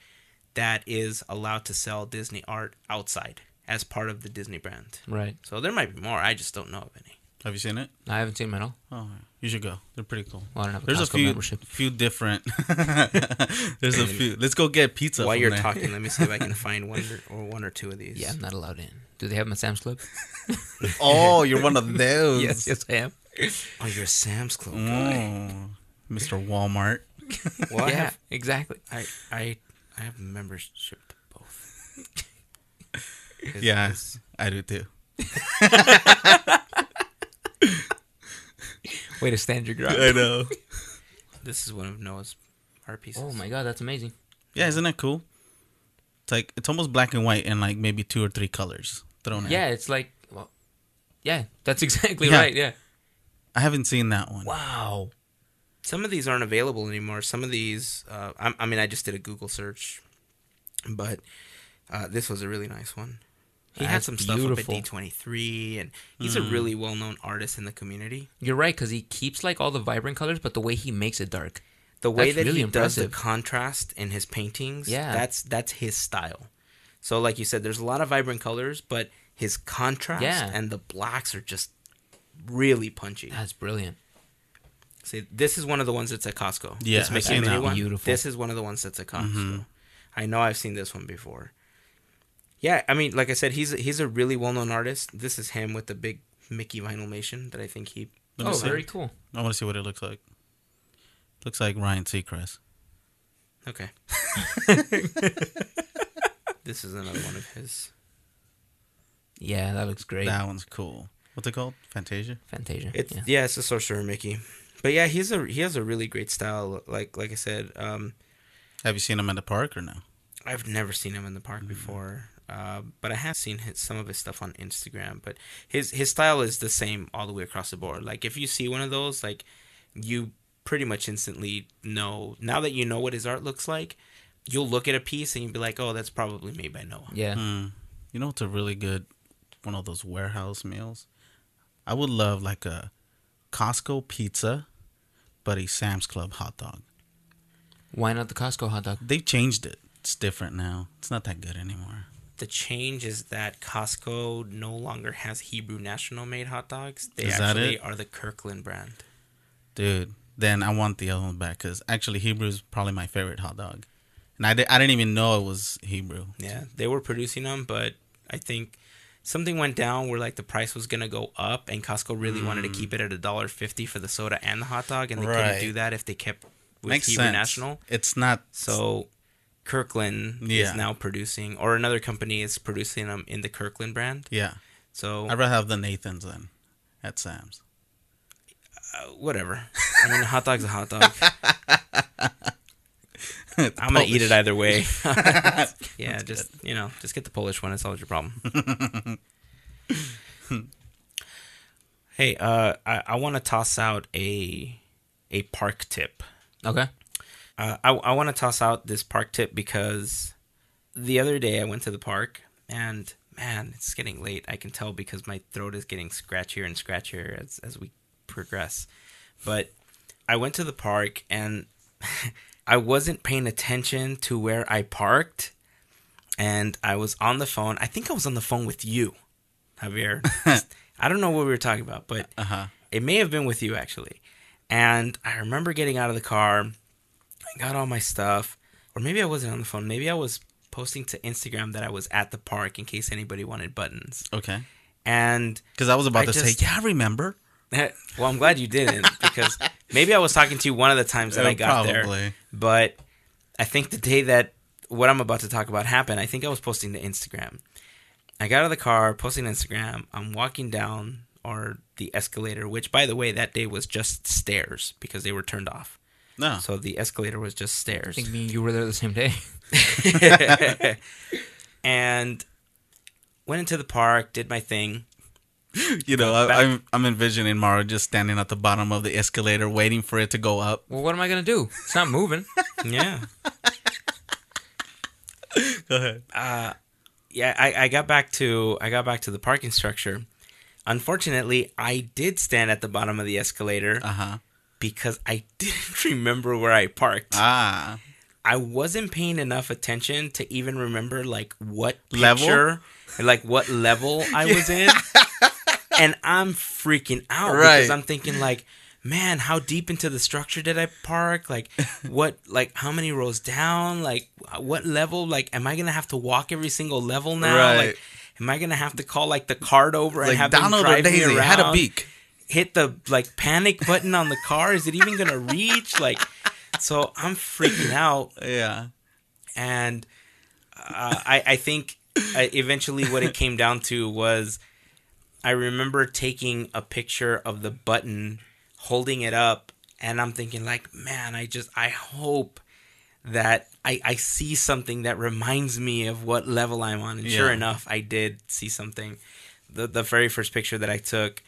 [SPEAKER 1] that is allowed to sell Disney art outside as part of the Disney brand.
[SPEAKER 3] Right.
[SPEAKER 1] So there might be more. I just don't know of any.
[SPEAKER 2] Have you seen it?
[SPEAKER 3] No, I haven't seen them at all.
[SPEAKER 2] Oh, you should go. They're pretty cool.
[SPEAKER 3] Well, I don't have a
[SPEAKER 2] There's a few
[SPEAKER 3] membership.
[SPEAKER 2] few different. There's a few. Let's go get pizza.
[SPEAKER 1] While
[SPEAKER 2] from
[SPEAKER 1] you're
[SPEAKER 2] there.
[SPEAKER 1] talking, let me see if I can find one or, or one or two of these.
[SPEAKER 3] Yeah, I'm not allowed in. Do they have them at Sam's Club?
[SPEAKER 2] Oh, you're one of those.
[SPEAKER 3] yes, yes, I am.
[SPEAKER 1] Oh, you're a Sam's Club mm. guy.
[SPEAKER 2] Oh, Mr. Walmart.
[SPEAKER 1] Well, I
[SPEAKER 3] yeah,
[SPEAKER 1] have
[SPEAKER 3] exactly.
[SPEAKER 1] I I I have membership to both. 'Cause-
[SPEAKER 2] Yeah,
[SPEAKER 1] 'cause
[SPEAKER 2] I do too.
[SPEAKER 3] Way to stand your ground.
[SPEAKER 2] I know.
[SPEAKER 1] This is one of Noah's art pieces.
[SPEAKER 3] Oh my god, that's amazing.
[SPEAKER 2] Yeah, isn't that cool? It's like it's almost black and white and like maybe two or three colors thrown in.
[SPEAKER 3] Yeah, it's like, well, yeah, that's exactly
[SPEAKER 2] Yeah.
[SPEAKER 3] right. Yeah.
[SPEAKER 2] I haven't seen that one.
[SPEAKER 3] Wow.
[SPEAKER 1] Some of these aren't available anymore. Some of these, uh, I, I mean, I just did a Google search, but uh, this was a really nice one. He had
[SPEAKER 3] That's
[SPEAKER 1] some stuff
[SPEAKER 3] beautiful.
[SPEAKER 1] up at D23, and he's a really well-known artist in the community.
[SPEAKER 3] You're right because he keeps like all the vibrant colors, but the way he makes it dark.
[SPEAKER 1] The way
[SPEAKER 3] That's
[SPEAKER 1] that
[SPEAKER 3] really
[SPEAKER 1] he does the contrast in his paintings,
[SPEAKER 3] Yeah.
[SPEAKER 1] that's that's his style. So, like you said, there's a lot of vibrant colors, but his contrast
[SPEAKER 3] Yeah.
[SPEAKER 1] and the blacks are just really punchy.
[SPEAKER 3] That's brilliant.
[SPEAKER 1] See, this is one of the ones that's at Costco.
[SPEAKER 2] Yeah,
[SPEAKER 1] this
[SPEAKER 2] I've
[SPEAKER 1] Mickey
[SPEAKER 2] seen
[SPEAKER 1] Minnie
[SPEAKER 2] that
[SPEAKER 1] one.
[SPEAKER 3] Beautiful.
[SPEAKER 1] This is one of the ones that's at Costco.
[SPEAKER 2] Mhm.
[SPEAKER 1] I know I've seen this one before. Yeah, I mean, like I said, he's he's a really well known artist. This is him with the big Mickey vinylmation that I think he.
[SPEAKER 2] Let
[SPEAKER 3] Oh,
[SPEAKER 2] see.
[SPEAKER 3] very cool.
[SPEAKER 2] I want to see what it looks like. Looks like Ryan Seacrest.
[SPEAKER 1] Okay. this is another one of his.
[SPEAKER 3] Yeah, that looks great.
[SPEAKER 2] That one's cool. What's it called? Fantasia.
[SPEAKER 3] Fantasia.
[SPEAKER 1] It's yeah.
[SPEAKER 3] yeah.
[SPEAKER 1] it's a sorcerer Mickey, but yeah, he's a he has a really great style. Like like I said, um,
[SPEAKER 2] Have you seen him in the park or no?
[SPEAKER 1] I've never seen him in the park before, uh, but I have seen his, some of his stuff on Instagram. But his his style is the same all the way across the board. Like if you see one of those, like you pretty much instantly know. Now that you know what his art looks like, you'll look at a piece and you'll be like, "Oh, that's probably made by Noah."
[SPEAKER 3] Yeah.
[SPEAKER 2] Hmm. You know it's a really good one of those warehouse meals? I would love like a Costco pizza, but a Sam's Club hot dog.
[SPEAKER 3] Why not the Costco hot dog?
[SPEAKER 2] They've changed it. It's different now. It's not that good anymore.
[SPEAKER 1] The change is that Costco no longer has Hebrew National made hot dogs. They
[SPEAKER 2] Is that
[SPEAKER 1] actually are the Kirkland brand.
[SPEAKER 2] Dude, then I want the other one back because actually Hebrew is probably my favorite hot dog. And I, di- I didn't even know it was Hebrew.
[SPEAKER 1] Yeah, they were producing them, but I think something went down where like the price was gonna go up, and Costco really wanted to keep it at a dollar fifty for the soda and the hot dog, and they
[SPEAKER 2] Mm. Right.
[SPEAKER 1] couldn't do that if they kept with
[SPEAKER 2] Makes
[SPEAKER 1] Hebrew
[SPEAKER 2] sense.
[SPEAKER 1] National.
[SPEAKER 2] It's not.
[SPEAKER 1] So Kirkland
[SPEAKER 2] Yeah.
[SPEAKER 1] is now producing, or another company is producing them in the Kirkland brand.
[SPEAKER 2] Yeah.
[SPEAKER 1] So
[SPEAKER 2] I'd rather have the Nathans then at Sam's.
[SPEAKER 1] uh, whatever. I mean, a hot dog's a hot dog. I'm gonna eat it either way. yeah, just you know, just get the Polish one. It solves your problem. hey, uh, I, I want to toss out a a park tip.
[SPEAKER 3] Okay.
[SPEAKER 1] Uh, I I want to toss out this park tip because the other day I went to the park and man, it's getting late. I can tell because my throat is getting scratchier and scratchier as as we progress. But I went to the park and I wasn't paying attention to where I parked and I was on the phone. I think I was on the phone with you, Javier. I don't know what we were talking about, but
[SPEAKER 2] Uh huh.
[SPEAKER 1] it may have been with you actually. And I remember getting out of the car, I got all my stuff, or maybe I wasn't on the phone. Maybe I was posting to Instagram that I was at the park in case anybody wanted buttons.
[SPEAKER 2] Okay.
[SPEAKER 1] And
[SPEAKER 2] Because I was about
[SPEAKER 1] I
[SPEAKER 2] to
[SPEAKER 1] just-
[SPEAKER 2] say, yeah, I remember.
[SPEAKER 1] well, I'm glad you didn't because maybe I was talking to you one of the times that I
[SPEAKER 2] Uh,
[SPEAKER 1] got there. But I think the day that what I'm about to talk about happened, I think I was posting to Instagram. I got out of the car, posting to Instagram. I'm walking down or the escalator, which by the way, that day was just stairs because they were turned off.
[SPEAKER 2] No.
[SPEAKER 1] So the escalator was just stairs.
[SPEAKER 3] I
[SPEAKER 1] stairs.
[SPEAKER 3] think me and you were there the same day.
[SPEAKER 1] and went into the park, did my thing.
[SPEAKER 2] you know, I,
[SPEAKER 1] back-
[SPEAKER 2] I'm I'm envisioning Mara just standing at the bottom of the escalator, waiting for it to go up.
[SPEAKER 3] Well, what am I gonna do? It's not moving.
[SPEAKER 1] Yeah.
[SPEAKER 2] Go ahead.
[SPEAKER 1] uh, yeah, I, I got back to I got back to the parking structure. Unfortunately, I did stand at the bottom of the escalator
[SPEAKER 2] Uh huh.
[SPEAKER 1] Because I didn't remember where I parked.
[SPEAKER 2] Ah.
[SPEAKER 1] I wasn't paying enough attention to even remember like what
[SPEAKER 2] Level?
[SPEAKER 1] like what level I was in, and I'm freaking out because I'm thinking like, man, how deep into the structure did I park? Like, what, like how many rows down? Like, what level? Like, am I gonna have to walk every single level now?
[SPEAKER 2] Right.
[SPEAKER 1] Like, am I gonna have to call like the card over and
[SPEAKER 2] Like
[SPEAKER 1] have them
[SPEAKER 2] Donald or
[SPEAKER 1] drive me around?
[SPEAKER 2] had a beak.
[SPEAKER 1] Hit the like panic button on the car. Is it even gonna reach? Like, so I'm freaking out,
[SPEAKER 2] Yeah.
[SPEAKER 1] and uh, I I think uh, eventually what it came down to was I remember taking a picture of the button, holding it up, and I'm thinking like, man, I just I hope that I I see something that reminds me of what level I'm on. And sure enough, I did see something. The the very first picture that I took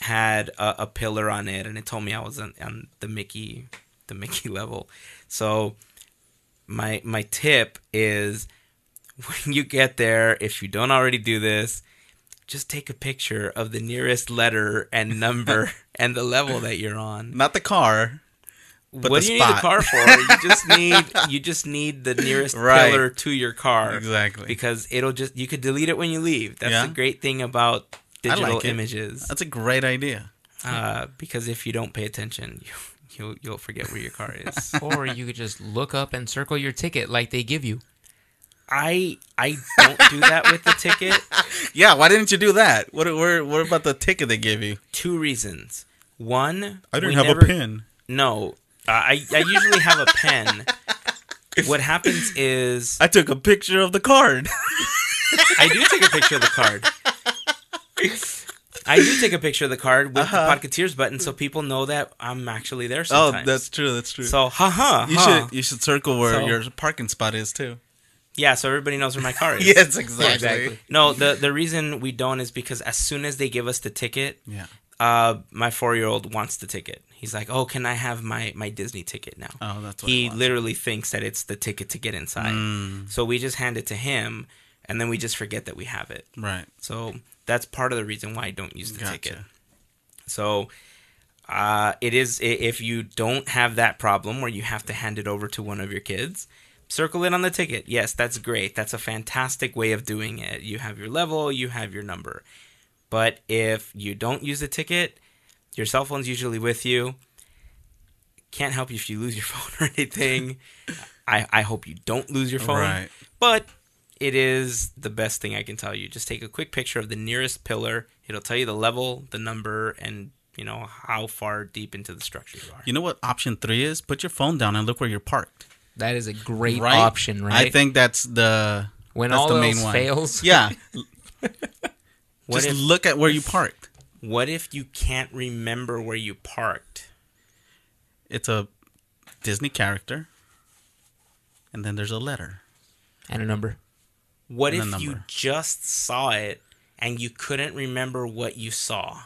[SPEAKER 1] had a, a pillar on it, and it told me I was on, on the Mickey the Mickey level. So my my tip is when you get there, if you don't already do this, just take a picture of the nearest letter and number and the level that you're on.
[SPEAKER 2] Not the car. But
[SPEAKER 1] what do you need the car for? You just need you just need the nearest
[SPEAKER 2] Right.
[SPEAKER 1] pillar to your car.
[SPEAKER 2] Exactly.
[SPEAKER 1] Because it'll just you could delete it when you leave. That's
[SPEAKER 2] Yeah.
[SPEAKER 1] the great thing about digital
[SPEAKER 2] like it.
[SPEAKER 1] images.
[SPEAKER 2] That's a great idea.
[SPEAKER 1] Uh, because if you don't pay attention, you you'll, you'll forget where your car is.
[SPEAKER 3] or you could just look up and circle your ticket like they give you.
[SPEAKER 1] I I don't do that with the ticket.
[SPEAKER 2] Yeah, why didn't you do that? What what, what about the ticket they gave you?
[SPEAKER 1] Two reasons. One,
[SPEAKER 2] I didn't have
[SPEAKER 1] never-
[SPEAKER 2] a pin.
[SPEAKER 1] No, uh, I I usually have a pen. What happens is
[SPEAKER 2] I took a picture of the card.
[SPEAKER 1] I do take a picture of the card. I do take a picture of the card with
[SPEAKER 2] Uh-huh.
[SPEAKER 1] the Podcateers button, so people know that I'm actually there
[SPEAKER 2] oh, that's true. That's true.
[SPEAKER 1] so, haha.
[SPEAKER 2] you
[SPEAKER 1] huh.
[SPEAKER 2] should you should circle where
[SPEAKER 1] So-
[SPEAKER 2] your parking spot is too.
[SPEAKER 1] Yeah, so everybody knows where my car is.
[SPEAKER 2] Yes, exactly.
[SPEAKER 3] exactly.
[SPEAKER 1] No, the the reason we don't is because as soon as they give us the ticket,
[SPEAKER 2] Yeah.
[SPEAKER 1] uh, my four year old wants the ticket. He's like, "Oh, can I have my my Disney ticket now?"
[SPEAKER 2] Oh, that's what
[SPEAKER 1] he
[SPEAKER 2] was.
[SPEAKER 1] literally thinks that it's the ticket to get inside.
[SPEAKER 2] Mm,
[SPEAKER 1] So we just hand it to him, and then we just forget that we have it.
[SPEAKER 2] right.
[SPEAKER 1] So that's part of the reason why I don't use the
[SPEAKER 2] Gotcha.
[SPEAKER 1] ticket. So uh, it is if you don't have that problem where you have to hand it over to one of your kids, circle it on the ticket. Yes, that's great. That's a fantastic way of doing it. You have your level, you have your number. But if you don't use the ticket, your cell phone's usually with you. Can't help you if you lose your phone or anything. I, I hope you don't lose your phone.
[SPEAKER 2] Right.
[SPEAKER 1] But it is the best thing I can tell you. Just take a quick picture of the nearest pillar. It'll tell you the level, the number, and you know how far deep into the structure you are.
[SPEAKER 2] You know what option three is? Put your phone down and look where you're parked.
[SPEAKER 3] That is a great
[SPEAKER 2] Right?
[SPEAKER 3] option, right?
[SPEAKER 2] I think that's the
[SPEAKER 3] when
[SPEAKER 2] that's
[SPEAKER 3] all
[SPEAKER 2] the main
[SPEAKER 3] else
[SPEAKER 2] one.
[SPEAKER 3] fails,
[SPEAKER 2] Yeah.
[SPEAKER 1] What
[SPEAKER 2] Just
[SPEAKER 1] if
[SPEAKER 2] look at where you parked.
[SPEAKER 1] what if you can't remember where you parked?
[SPEAKER 2] It's a Disney character, and then there's a letter.
[SPEAKER 3] and a number.
[SPEAKER 1] What if you just saw it and you couldn't remember what you saw?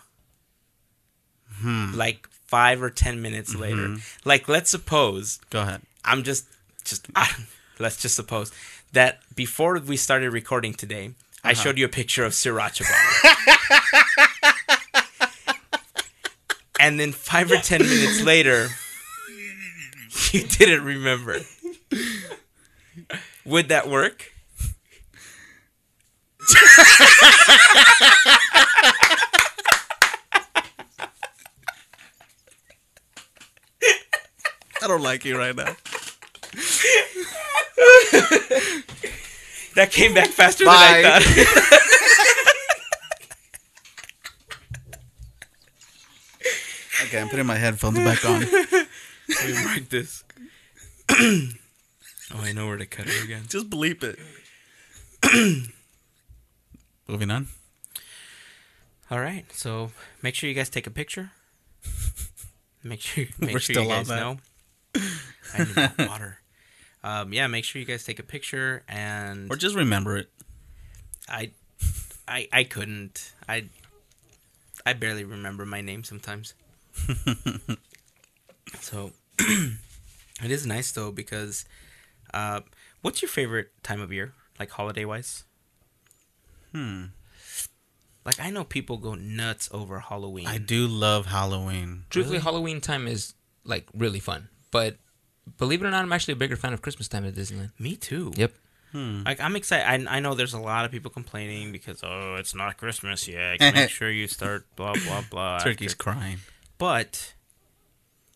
[SPEAKER 2] Hmm.
[SPEAKER 1] Like five or ten minutes later.
[SPEAKER 2] Mm-hmm.
[SPEAKER 1] Like let's suppose
[SPEAKER 2] Go ahead.
[SPEAKER 1] I'm just just let's just suppose that before we started recording today, I
[SPEAKER 2] Uh-huh.
[SPEAKER 1] showed you a picture of sriracha bottle. and then 5 or 10 minutes later, you didn't remember. Would that work?
[SPEAKER 2] I don't like you right now.
[SPEAKER 1] That came back faster
[SPEAKER 2] Bye.
[SPEAKER 1] than I thought.
[SPEAKER 2] Okay, I'm putting my headphones back on.
[SPEAKER 1] Let me mark this. oh, I know where to cut it again.
[SPEAKER 2] Just bleep it. Moving on.
[SPEAKER 1] All right, so make sure you guys take a picture. Make sure, make
[SPEAKER 2] We're
[SPEAKER 1] sure
[SPEAKER 2] still
[SPEAKER 1] you guys know. I need more water. Um, yeah, make sure you guys take a picture, and
[SPEAKER 2] Or just remember it.
[SPEAKER 1] I, I, I couldn't. I, I barely remember my name sometimes. so, it is nice though because, uh, what's your favorite time of year, like holiday wise?
[SPEAKER 2] Hmm.
[SPEAKER 1] Like I know people go nuts over Halloween.
[SPEAKER 2] I do love Halloween.
[SPEAKER 3] Truthfully, Halloween time is like really fun. But believe it or not, I'm actually a bigger fan of Christmas time at Disneyland.
[SPEAKER 1] Me too.
[SPEAKER 3] Yep.
[SPEAKER 2] Hmm.
[SPEAKER 1] Like I'm excited. I, I know there's a lot of people complaining because oh, it's not Christmas yet. Make sure you start blah blah blah.
[SPEAKER 2] Turkey's
[SPEAKER 1] after."
[SPEAKER 2] crying.
[SPEAKER 1] But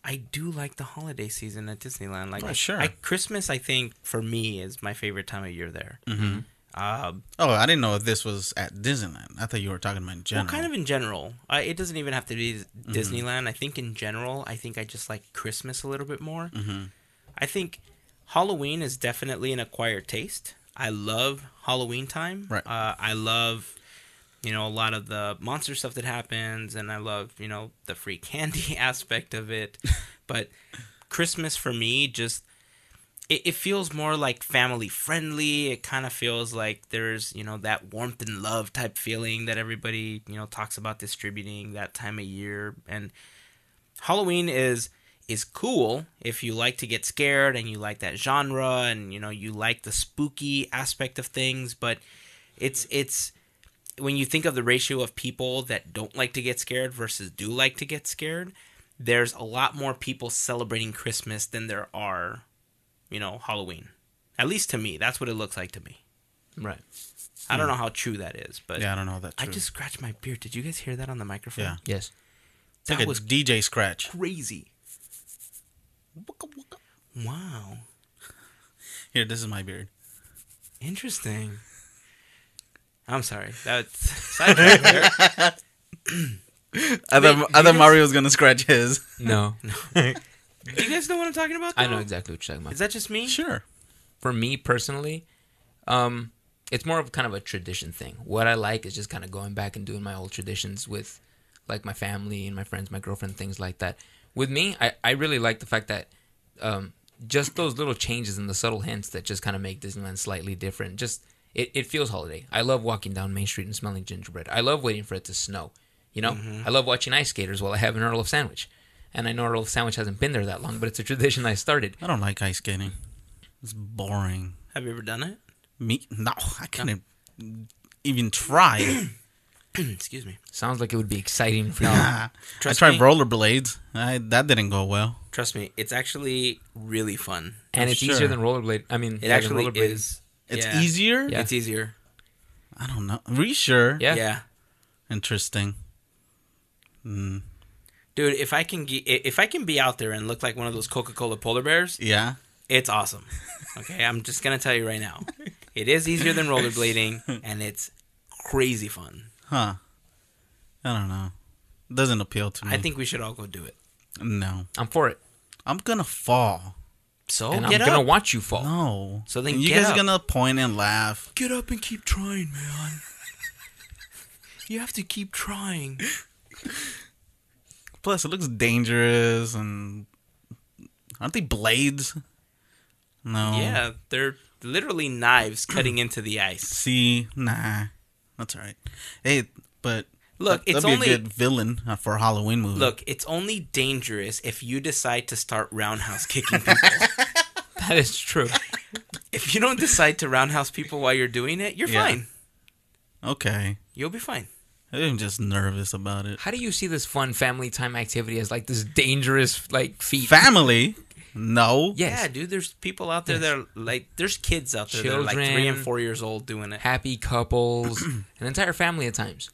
[SPEAKER 1] I do like the holiday season at Disneyland. Like
[SPEAKER 2] Oh, sure.
[SPEAKER 1] I, Christmas, I think for me is my favorite time of year there.
[SPEAKER 2] Mm-hmm.
[SPEAKER 1] Um,
[SPEAKER 2] Oh, I didn't know if this was at Disneyland. I thought you were talking about in
[SPEAKER 1] well,
[SPEAKER 2] general.
[SPEAKER 1] kind of in general. Uh, it doesn't even have to be Disneyland. I think in general, I think I just like Christmas a little bit more.
[SPEAKER 2] hmm
[SPEAKER 1] I think Halloween is definitely an acquired taste. I love Halloween time.
[SPEAKER 2] Right.
[SPEAKER 1] Uh, I love, you know, a lot of the monster stuff that happens, and I love, you know, the free candy aspect of it. but Christmas for me just it, it feels more like family friendly. It kind of feels like there's you know that warmth and love type feeling that everybody you know talks about distributing that time of year. And Halloween is is cool if you like to get scared and you like that genre and you know you like the spooky aspect of things. But it's it's when you think of the ratio of people that don't like to get scared versus do like to get scared, there's a lot more people celebrating Christmas than there are, you know, Halloween. At least to me, that's what it looks like to me.
[SPEAKER 3] Right.
[SPEAKER 1] I don't hmm. know how true that is, but
[SPEAKER 2] Yeah, I don't know that.
[SPEAKER 1] I just scratched my beard. Did you guys hear that on the microphone?
[SPEAKER 2] Yeah.
[SPEAKER 3] Yes.
[SPEAKER 2] it's like
[SPEAKER 1] that
[SPEAKER 2] a
[SPEAKER 1] was
[SPEAKER 2] DJ scratch.
[SPEAKER 1] crazy. Wow,
[SPEAKER 2] Here, this is my beard.
[SPEAKER 1] interesting. I'm sorry. That's sidetracked there.
[SPEAKER 2] I
[SPEAKER 1] Wait,
[SPEAKER 2] thought,
[SPEAKER 1] do
[SPEAKER 2] I
[SPEAKER 1] you
[SPEAKER 2] thought Mario was gonna scratch his.
[SPEAKER 3] No.
[SPEAKER 1] Do you guys know what I'm talking about?
[SPEAKER 3] I know exactly what you're talking about.
[SPEAKER 1] Is that just me?
[SPEAKER 2] Sure.
[SPEAKER 3] for me personally, um, it's more of kind of a tradition thing. What I like is just kind of going back and doing my old traditions with like my family and my friends, my girlfriend, things like that. With me, I, I really like the fact that um, just those little changes and the subtle hints that just kind of make Disneyland slightly different. Just it, it feels holiday. I love walking down Main Street and smelling gingerbread. I love waiting for it to snow. You know, I love watching ice skaters while I have an Earl of Sandwich. And I know Earl of Sandwich hasn't been there that long, but it's a tradition I started.
[SPEAKER 2] I don't like ice skating. It's boring.
[SPEAKER 1] Have you ever done it?
[SPEAKER 2] Me? No, I couldn't even try.
[SPEAKER 1] Excuse me.
[SPEAKER 3] Sounds like it would be exciting for you.
[SPEAKER 2] I
[SPEAKER 1] Trust
[SPEAKER 2] tried
[SPEAKER 1] me.
[SPEAKER 2] rollerblades. I, that didn't go well.
[SPEAKER 1] Trust me, it's actually really fun.
[SPEAKER 3] and
[SPEAKER 2] I'm
[SPEAKER 3] it's
[SPEAKER 2] sure.
[SPEAKER 3] easier than rollerblade. I mean,
[SPEAKER 1] It actually is.
[SPEAKER 2] It's
[SPEAKER 1] Yeah.
[SPEAKER 2] easier.
[SPEAKER 3] Yeah.
[SPEAKER 1] It's easier.
[SPEAKER 2] I don't know. Are you sure?
[SPEAKER 3] Yeah.
[SPEAKER 1] Yeah.
[SPEAKER 2] Interesting. Mm.
[SPEAKER 1] Dude, if I can ge- if I can be out there and look like one of those Coca-Cola polar bears,
[SPEAKER 2] Yeah.
[SPEAKER 1] it's awesome. Okay, I'm just gonna tell you right now, it is easier than rollerblading, and it's crazy fun.
[SPEAKER 2] Huh. I don't know. Doesn't appeal to me.
[SPEAKER 1] I think we should all go do it.
[SPEAKER 2] no.
[SPEAKER 3] I'm for it,
[SPEAKER 2] I'm gonna fall.
[SPEAKER 1] So
[SPEAKER 3] and I'm
[SPEAKER 1] get
[SPEAKER 3] gonna watch you fall.
[SPEAKER 2] No.
[SPEAKER 1] So then
[SPEAKER 2] And you
[SPEAKER 1] get
[SPEAKER 2] guys
[SPEAKER 1] up.
[SPEAKER 2] are gonna point and laugh.
[SPEAKER 1] get up and keep trying, man. you have to keep trying.
[SPEAKER 2] Plus, it looks dangerous and aren't they blades? No.
[SPEAKER 1] Yeah, they're literally knives cutting into the ice.
[SPEAKER 2] See, nah, that's all right. Hey, but
[SPEAKER 1] Look,
[SPEAKER 2] that'd
[SPEAKER 1] it's
[SPEAKER 2] be
[SPEAKER 1] only
[SPEAKER 2] a good villain uh, for a Halloween movie.
[SPEAKER 1] look, it's only dangerous if you decide to start roundhouse kicking people.
[SPEAKER 3] That is true.
[SPEAKER 1] if you don't decide to roundhouse people while you're doing it, you're
[SPEAKER 2] Yeah.
[SPEAKER 1] fine.
[SPEAKER 2] okay.
[SPEAKER 1] You'll be fine.
[SPEAKER 2] I'm just nervous about it.
[SPEAKER 3] How do you see this fun family time activity as like this dangerous like feat?
[SPEAKER 2] Family? No.
[SPEAKER 3] yes.
[SPEAKER 1] Yeah, dude. There's people out there that are like, there's kids out there that are like three and four years old doing it.
[SPEAKER 3] Happy couples, an entire family at times.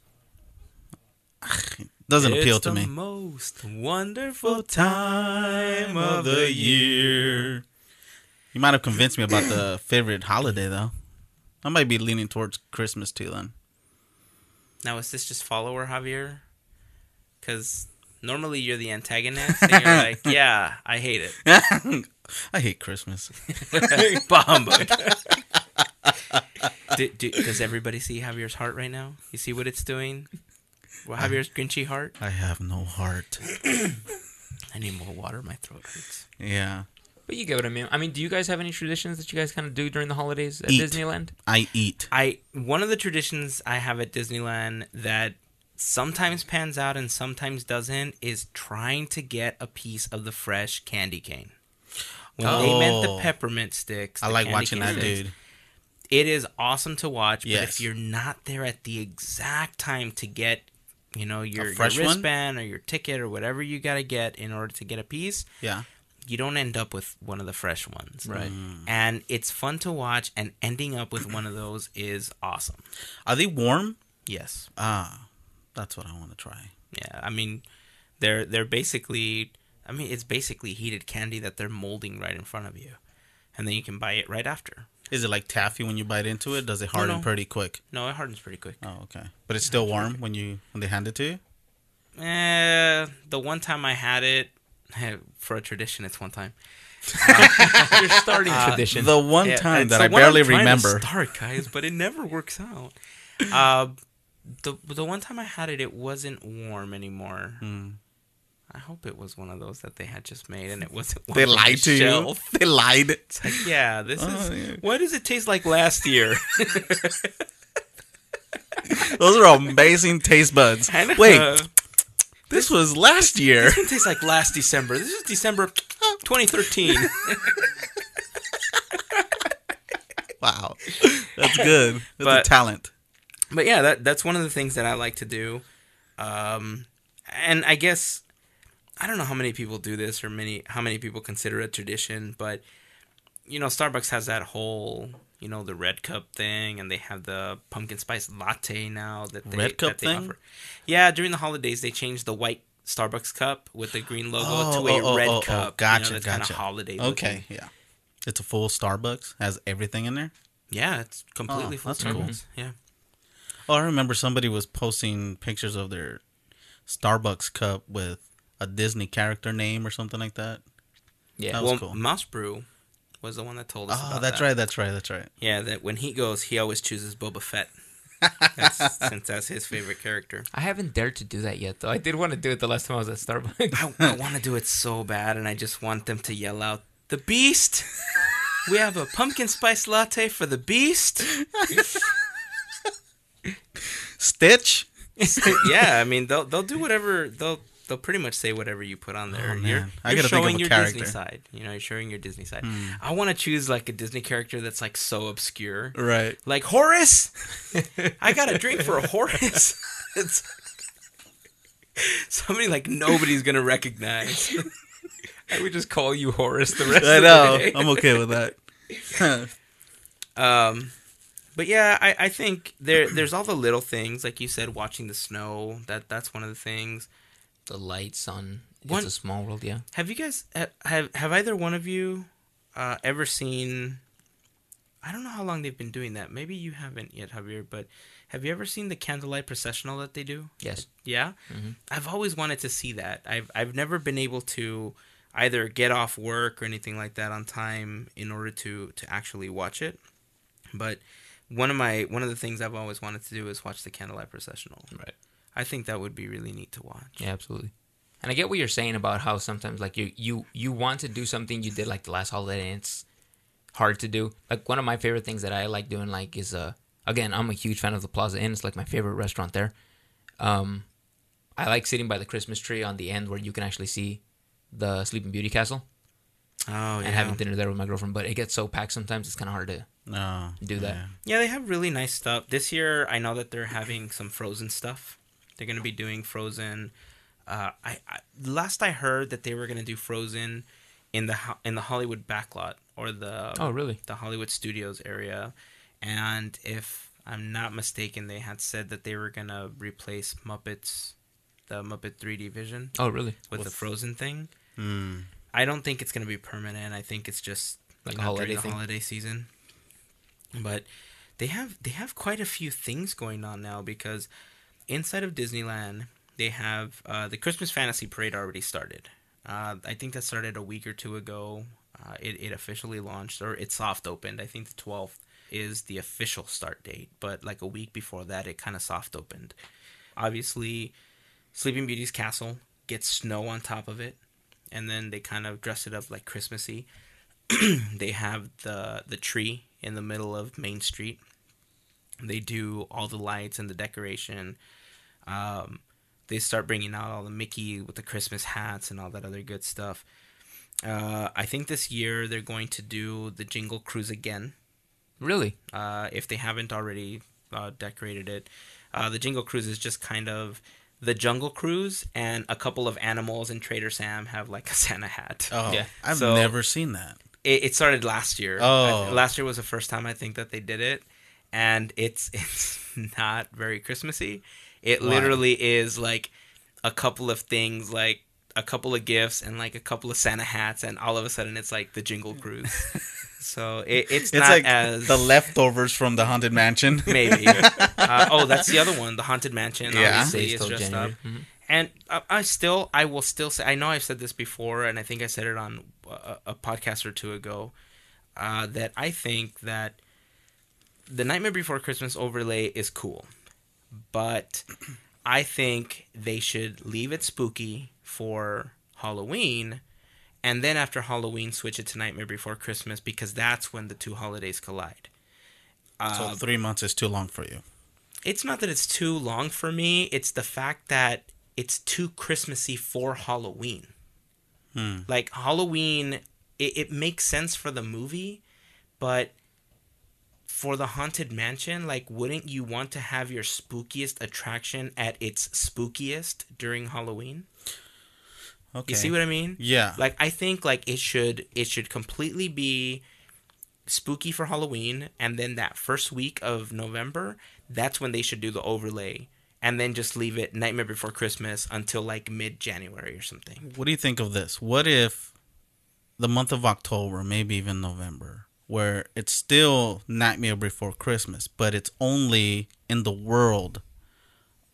[SPEAKER 2] Doesn't
[SPEAKER 1] it's
[SPEAKER 2] appeal to
[SPEAKER 1] the
[SPEAKER 2] me.
[SPEAKER 1] most wonderful time of the year.
[SPEAKER 2] You might have convinced me about the favorite holiday though. I might be leaning towards Christmas too then.
[SPEAKER 1] Now, is this just follower Javier? Because normally you're the antagonist, and you're like, yeah, I hate it.
[SPEAKER 2] I hate Christmas.
[SPEAKER 1] humbug. do, do, does everybody see Javier's heart right now? You see what it's doing? Well, Javier's grinchy heart.
[SPEAKER 2] I have no heart.
[SPEAKER 1] I need more water. My throat hurts.
[SPEAKER 2] Yeah.
[SPEAKER 3] But you get what I mean. I mean, do you guys have any traditions that you guys kind of do during the holidays at
[SPEAKER 2] Eat.
[SPEAKER 3] Disneyland?
[SPEAKER 2] I eat.
[SPEAKER 1] I one of the traditions I have at Disneyland that sometimes pans out and sometimes doesn't is trying to get a piece of the fresh candy cane. When they meant the
[SPEAKER 2] Oh.
[SPEAKER 1] peppermint sticks,
[SPEAKER 2] I like watching that
[SPEAKER 1] sticks,
[SPEAKER 2] dude.
[SPEAKER 1] It is awesome to watch, but if you're not there at the exact time to get, you know, your, your
[SPEAKER 2] fresh one?
[SPEAKER 1] wristband or your ticket or whatever you got to get in order to get a piece,
[SPEAKER 2] Yeah.
[SPEAKER 1] You don't end up with one of the fresh ones.
[SPEAKER 3] Right.
[SPEAKER 1] And it's fun to watch, and ending up with one of those is awesome.
[SPEAKER 2] Are they warm?
[SPEAKER 1] Yes.
[SPEAKER 2] Ah, that's what I want to try.
[SPEAKER 1] Yeah. I mean, they're they're basically. I mean, it's basically heated candy that they're molding right in front of you, and then you can buy it right after.
[SPEAKER 2] Is it like taffy when you bite into it? Does it harden
[SPEAKER 1] no.
[SPEAKER 2] pretty quick?
[SPEAKER 1] No, it hardens pretty quick.
[SPEAKER 2] Oh, okay. But it's still warm when you when they hand it to you.
[SPEAKER 1] Eh, the one time I had it, for a tradition, it's one time.
[SPEAKER 3] You're starting tradition.
[SPEAKER 2] The one
[SPEAKER 1] Yeah,
[SPEAKER 2] time that I
[SPEAKER 1] one I'm
[SPEAKER 2] barely
[SPEAKER 1] to
[SPEAKER 2] remember.
[SPEAKER 1] Start, guys, but it never works out. Uh, the the one time I had it, it wasn't warm anymore.
[SPEAKER 2] Hmm.
[SPEAKER 1] I hope it was one of those that they had just made and it wasn't. One
[SPEAKER 2] They
[SPEAKER 1] from the
[SPEAKER 2] lied to
[SPEAKER 1] shelf.
[SPEAKER 2] you. They lied.
[SPEAKER 1] It's like, yeah, this
[SPEAKER 2] Oh,
[SPEAKER 1] is.
[SPEAKER 2] yeah.
[SPEAKER 1] Why does it taste like last year?
[SPEAKER 2] Those are amazing taste buds. Wait, this was last year.
[SPEAKER 1] It tastes like last December. This is December 2013.
[SPEAKER 2] Wow, that's good. That's
[SPEAKER 1] But-
[SPEAKER 2] a talent.
[SPEAKER 1] but yeah, that that's one of the things that I like to do. Um, and I guess I don't know how many people do this or many how many people consider it a tradition, but you know, Starbucks has that whole you know the red cup thing, and they have the pumpkin spice latte now that they,
[SPEAKER 2] Red cup
[SPEAKER 1] that they
[SPEAKER 2] thing?
[SPEAKER 1] offer. Yeah, during the holidays they changed the white Starbucks cup with the green logo
[SPEAKER 2] Oh,
[SPEAKER 1] to a
[SPEAKER 2] oh, oh,
[SPEAKER 1] red
[SPEAKER 2] oh, oh,
[SPEAKER 1] cup. you know,
[SPEAKER 2] gotcha,
[SPEAKER 1] that's
[SPEAKER 2] gotcha.
[SPEAKER 1] Kind of holiday.
[SPEAKER 2] Okay, yeah. It's a full Starbucks. Has everything in there.
[SPEAKER 1] Yeah, it's completely
[SPEAKER 2] Oh,
[SPEAKER 1] full
[SPEAKER 2] that's cool.
[SPEAKER 1] Yeah.
[SPEAKER 2] Oh, I remember somebody was posting pictures of their Starbucks cup with a Disney character name or something like that.
[SPEAKER 3] Yeah.
[SPEAKER 2] That was
[SPEAKER 1] well,
[SPEAKER 2] cool.
[SPEAKER 1] Mouse Brew was the one that told us.
[SPEAKER 2] Oh,
[SPEAKER 1] about
[SPEAKER 2] that's
[SPEAKER 1] that.
[SPEAKER 2] right. That's right. That's right.
[SPEAKER 1] Yeah, that when he goes, he always chooses Boba Fett. That's, since that's his favorite character.
[SPEAKER 3] I haven't dared to do that yet, though. I did want to do it the last time I was at Starbucks.
[SPEAKER 1] I, I want to do it so bad, and I just want them to yell out, "The Beast! We have a pumpkin spice latte for the Beast."
[SPEAKER 2] Stitch.
[SPEAKER 1] yeah, I mean they'll they'll do whatever they'll they'll pretty much say whatever you put on there.
[SPEAKER 2] Oh.
[SPEAKER 1] You're,
[SPEAKER 2] I
[SPEAKER 1] you're
[SPEAKER 2] of
[SPEAKER 1] showing your
[SPEAKER 2] character.
[SPEAKER 1] Disney side. You know, you're showing your Disney side. I want to choose like a Disney character that's like so obscure.
[SPEAKER 2] Right.
[SPEAKER 1] Like Horace, I got a drink for a Horace. it's somebody like nobody's gonna recognize.
[SPEAKER 3] I would just call you Horace the rest
[SPEAKER 2] I
[SPEAKER 3] of
[SPEAKER 2] know.
[SPEAKER 3] the day.
[SPEAKER 2] I'm okay with that.
[SPEAKER 1] Um, but yeah, I, I think there there's all the little things like you said, watching the snow. That that's one of the things.
[SPEAKER 3] The light sun. It's a small world, yeah.
[SPEAKER 1] Have you guys have have either one of you uh, ever seen? I don't know how long they've been doing that. Maybe you haven't yet, Javier. But have you ever seen the candlelight processional that they do?
[SPEAKER 3] Yes.
[SPEAKER 1] Yeah,
[SPEAKER 3] Mhm.
[SPEAKER 1] I've always wanted to see that. I've I've never been able to either get off work or anything like that on time in order to to actually watch it. But one of my one of the things I've always wanted to do is watch the candlelight processional.
[SPEAKER 3] Right.
[SPEAKER 1] I think that would be really neat to watch.
[SPEAKER 3] Yeah, absolutely. And I get what you're saying about how sometimes like you you you want to do something you did like the last holiday and it's hard to do. Like one of my favorite things that I like doing like is uh again I'm a huge fan of the Plaza Inn. It's like my favorite restaurant there. Um, I like sitting by the Christmas tree on the end where you can actually see the Sleeping Beauty castle
[SPEAKER 1] Oh yeah.
[SPEAKER 3] and having dinner there with my girlfriend. But it gets so packed sometimes it's kind of hard to
[SPEAKER 2] No.
[SPEAKER 3] do that.
[SPEAKER 2] Yeah.
[SPEAKER 1] Yeah, they have really nice stuff. This year, I know that they're having some Frozen stuff. They're gonna be doing Frozen. Uh, I, I last I heard that they were gonna do Frozen in the in the Hollywood backlot or the
[SPEAKER 3] Oh, really?
[SPEAKER 1] the Hollywood Studios area, and if I'm not mistaken, they had said that they were gonna replace Muppets, the Muppet 3D Vision
[SPEAKER 3] Oh, really?
[SPEAKER 1] with, the Frozen thing.
[SPEAKER 2] Hmm.
[SPEAKER 1] I don't think it's gonna be permanent. I think it's just
[SPEAKER 3] Like a
[SPEAKER 1] know, during
[SPEAKER 3] holiday
[SPEAKER 1] the holiday season. But they have they have quite a few things going on now because inside of Disneyland they have uh, the Christmas Fantasy Parade already started. Uh, I think that started a week or two ago. Uh, it, it officially launched or it soft opened. I think the twelfth is the official start date, but like a week before that, it kind of soft opened. Obviously, Sleeping Beauty's castle gets snow on top of it, and then they kind of dress it up like Christmassy. they have the the tree in the middle of Main Street. They do all the lights and the decoration. Um, they start bringing out all the Mickey with the Christmas hats and all that other good stuff. Uh, I think this year they're going to do the Jingle Cruise again
[SPEAKER 3] Really?
[SPEAKER 1] uh, if they haven't already uh, decorated it. Uh, the Jingle Cruise is just kind of the Jungle Cruise, and a couple of animals and Trader Sam have like a Santa hat.
[SPEAKER 2] Oh,
[SPEAKER 3] Yeah.
[SPEAKER 2] I've
[SPEAKER 1] So-
[SPEAKER 2] never seen that.
[SPEAKER 1] It, it started last year.
[SPEAKER 2] Oh.
[SPEAKER 1] I- last year was the first time I think that they did it, and it's it's not very Christmassy. It
[SPEAKER 2] Why?
[SPEAKER 1] literally is like a couple of things, like a couple of gifts and like a couple of Santa hats, and all of a sudden it's like the Jingle Cruise. so it, it's,
[SPEAKER 2] It's
[SPEAKER 1] not
[SPEAKER 2] like
[SPEAKER 1] as
[SPEAKER 2] the leftovers from the haunted mansion.
[SPEAKER 1] maybe. uh, oh, that's the other one, the Haunted Mansion.
[SPEAKER 2] Yeah.
[SPEAKER 1] obviously
[SPEAKER 3] Stays
[SPEAKER 1] is
[SPEAKER 3] till
[SPEAKER 1] dressed
[SPEAKER 3] January.
[SPEAKER 1] up.
[SPEAKER 3] Mhm.
[SPEAKER 1] And I, I still, I will still say, I know I've said this before, and I think I said it on a, a podcast or two ago, uh, that I think that the Nightmare Before Christmas overlay is cool, but I think they should leave it spooky for Halloween, and then after Halloween, switch it to Nightmare Before Christmas because that's when the two holidays collide.
[SPEAKER 2] so
[SPEAKER 1] Uh,
[SPEAKER 2] three months is too long for you.
[SPEAKER 1] it's not that it's too long for me; it's the fact that it's too Christmassy for Halloween.
[SPEAKER 2] Hmm.
[SPEAKER 1] Like Halloween, it, it makes sense for the movie, but for the haunted mansion, like, wouldn't you want to have your spookiest attraction at its spookiest during Halloween?
[SPEAKER 2] Okay.
[SPEAKER 1] You see what I mean?
[SPEAKER 2] Yeah.
[SPEAKER 1] Like I think like it should it should completely be spooky for Halloween and then that first week of November, that's when they should do the overlay and then just leave it Nightmare Before Christmas until like mid January or something.
[SPEAKER 2] What do you think of this? What if the month of October, maybe even November, where it's still Nightmare Before Christmas, but it's only in the world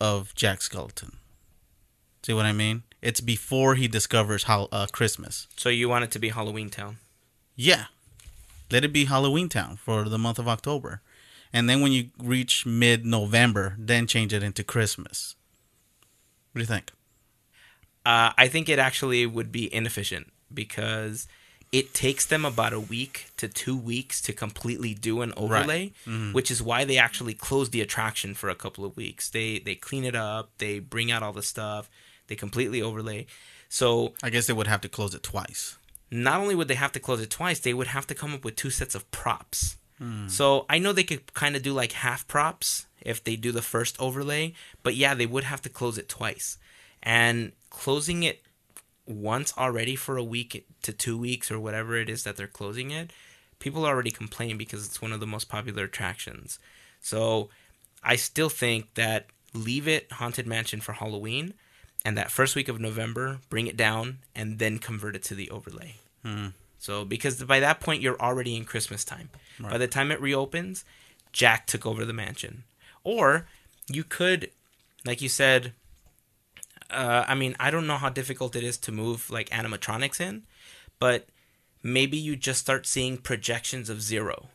[SPEAKER 2] of Jack Skellington? See what I mean? It's before he discovers how uh, Christmas.
[SPEAKER 1] So you want it to be Halloween Town.
[SPEAKER 2] Yeah. Let it be Halloween Town for the month of October. And then when you reach mid November, then change it into Christmas. What do you think?
[SPEAKER 1] Uh, I think it actually would be inefficient because it takes them about a week to two weeks to completely do an overlay, mm-hmm. which is why they actually close the attraction for a couple of weeks. They they clean it up, they bring out all the stuff, they completely overlay. So
[SPEAKER 2] I guess they would have to close it twice.
[SPEAKER 1] not only would they have to close it twice, they would have to come up with two sets of props. Hmm. So I know they could kind of do like half props if they do the first overlay, but yeah, they would have to close it twice. And closing it once already for a week to two weeks or whatever it is that they're closing it, people already complain because it's one of the most popular attractions. So I still think that leave it Haunted Mansion for Halloween and that first week of November, bring it down and then convert it to the overlay. Hmm. So because by that point you're already in Christmas time. By the time it reopens, Jack took over the mansion. Or you could, like you said, uh, I mean, I don't know how difficult it is to move like animatronics in, but maybe you just start seeing projections of Zero,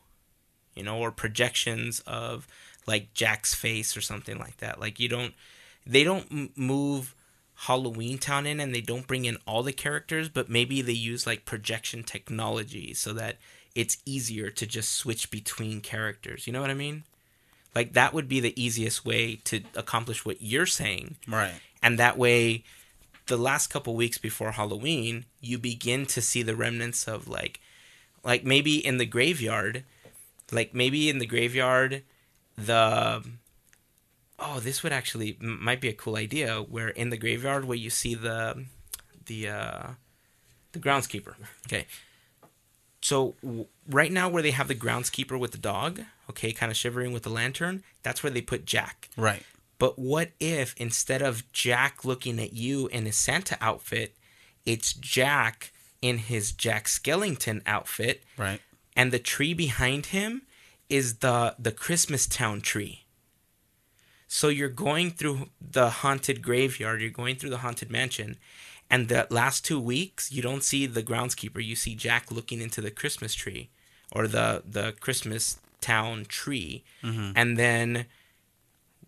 [SPEAKER 1] you know, or projections of like Jack's face or something like that. Like you don't, they don't move Halloween Town in and they don't bring in all the characters, but maybe they use like projection technology so that it's easier to just switch between characters. You know what I mean? Like that would be the easiest way to accomplish what you're saying
[SPEAKER 2] Right.
[SPEAKER 1] And that way the last couple weeks before halloween you begin to see the remnants of like like maybe in the graveyard like maybe in the graveyard the oh this would actually might be a cool idea where in the graveyard where you see the the uh the groundskeeper. Okay. So w- right now where they have the groundskeeper with the dog okay kind of shivering with the lantern that's where they put jack.
[SPEAKER 2] Right.
[SPEAKER 1] But what if instead of Jack looking at you in his Santa outfit, it's Jack in his Jack Skellington outfit,
[SPEAKER 2] Right.
[SPEAKER 1] and the tree behind him is the the Christmas town tree. So you're going through the haunted graveyard, you're going through the haunted mansion, and the last two weeks you don't see the groundskeeper, you see Jack looking into the Christmas tree or the the Christmas town tree. Mm-hmm. And then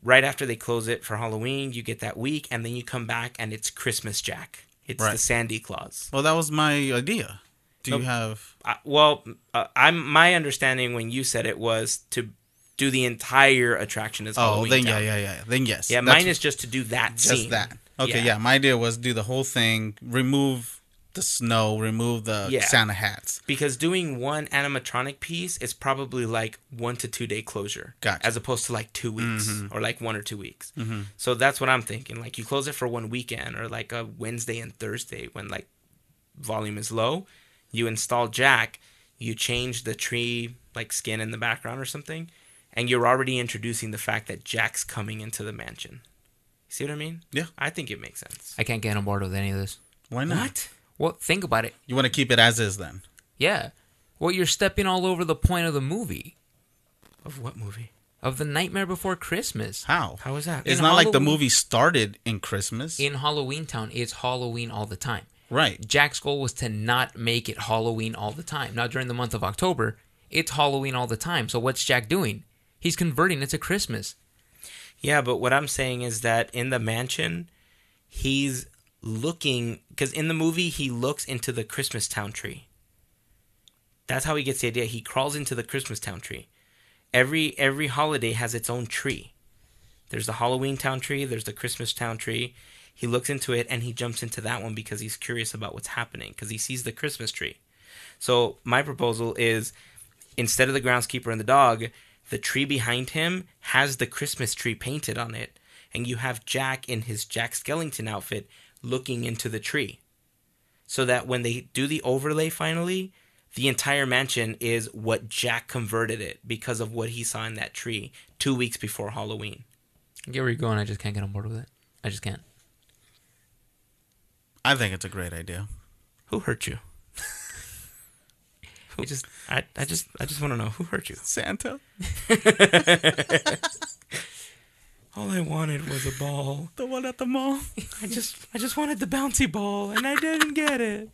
[SPEAKER 1] right after they close it for Halloween, you get that week and then you come back and it's Christmas Jack. It's the Sandy Claus.
[SPEAKER 2] Well, that was my idea. Do
[SPEAKER 1] Nope.
[SPEAKER 2] you have?
[SPEAKER 1] Uh, well, uh, I'm my understanding when you said it was to do the entire attraction as well.
[SPEAKER 2] Oh,
[SPEAKER 1] Halloween.
[SPEAKER 2] then
[SPEAKER 1] Town.
[SPEAKER 2] yeah, yeah, yeah. Then yes.
[SPEAKER 1] Yeah,
[SPEAKER 2] That's
[SPEAKER 1] mine is just to do that
[SPEAKER 2] just
[SPEAKER 1] scene.
[SPEAKER 2] that. Okay, yeah. My idea was do the whole thing, remove the snow, remove the
[SPEAKER 1] Yeah.
[SPEAKER 2] Santa hats.
[SPEAKER 1] Because doing one animatronic piece is probably like one to two day closure,
[SPEAKER 2] Gotcha.
[SPEAKER 1] as opposed to like two weeks mm-hmm. or like one or two weeks. Mm-hmm. So that's what I'm thinking. Like you close it for one weekend or like a Wednesday and Thursday when like volume is low. You install Jack, you change the tree like skin in the background or something, and you're already introducing the fact that Jack's coming into the mansion. See what I mean?
[SPEAKER 2] Yeah.
[SPEAKER 1] I think it makes sense.
[SPEAKER 3] I can't get on board with any of this.
[SPEAKER 2] Why not?
[SPEAKER 1] What?
[SPEAKER 3] Well, think about it.
[SPEAKER 2] You want to keep it as is then?
[SPEAKER 3] Yeah. Well, you're stepping all over the point of the movie,
[SPEAKER 1] Of what movie?
[SPEAKER 3] of the Nightmare Before Christmas.
[SPEAKER 2] How?
[SPEAKER 1] How is that?
[SPEAKER 2] It's
[SPEAKER 3] In
[SPEAKER 2] not like the movie started in Christmas.
[SPEAKER 3] In Halloween Town, it's Halloween all the time.
[SPEAKER 2] right.
[SPEAKER 3] Jack's goal was to not make it Halloween all the time. Now, during the month of October, it's Halloween all the time. So, what's Jack doing? He's converting it to Christmas.
[SPEAKER 1] Yeah, but what I'm saying is that in the mansion, he's looking because in the movie he looks into the Christmas town tree. That's how he gets the idea. He crawls into the Christmas town tree. Every every holiday has its own tree. There's the Halloween town tree. There's the Christmas town tree. He looks into it and he jumps into that one because he's curious about what's happening because he sees the Christmas tree. So my proposal is instead of the groundskeeper and the dog, the tree behind him has the Christmas tree painted on it, and you have Jack in his Jack Skellington outfit looking into the tree. So that when they do the overlay finally, the entire mansion is what Jack converted it because of what he saw in that tree two weeks before Halloween.
[SPEAKER 3] I get where you're going. I just can't get on board with it. I just can't.
[SPEAKER 2] I think it's a great idea.
[SPEAKER 1] Who hurt you?
[SPEAKER 3] It just
[SPEAKER 1] I, I just I just want to know who hurt you.
[SPEAKER 2] Santa,
[SPEAKER 1] All I wanted was a ball.
[SPEAKER 2] the one at the mall.
[SPEAKER 1] I just I just wanted the bouncy ball and I didn't get it.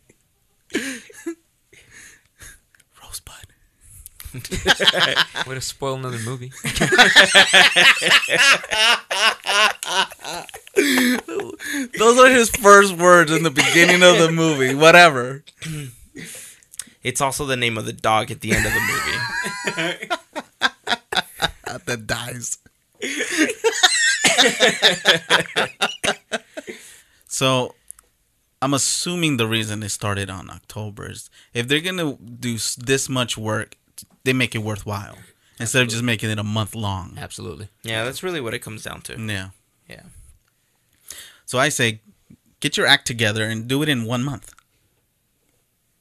[SPEAKER 2] Rosebud.
[SPEAKER 3] way to spoil another movie.
[SPEAKER 2] Those are his first words in the beginning of the movie. Whatever.
[SPEAKER 1] It's also the name of the dog at the end of the movie.
[SPEAKER 2] That dies. so, I'm assuming the reason they started on October is if they're gonna do this much work, they make it worthwhile instead of just making it a month long.
[SPEAKER 3] Absolutely.
[SPEAKER 1] yeah, that's really what it comes down to.
[SPEAKER 2] Yeah.
[SPEAKER 1] Yeah.
[SPEAKER 2] So I say, get your act together and do it in one month.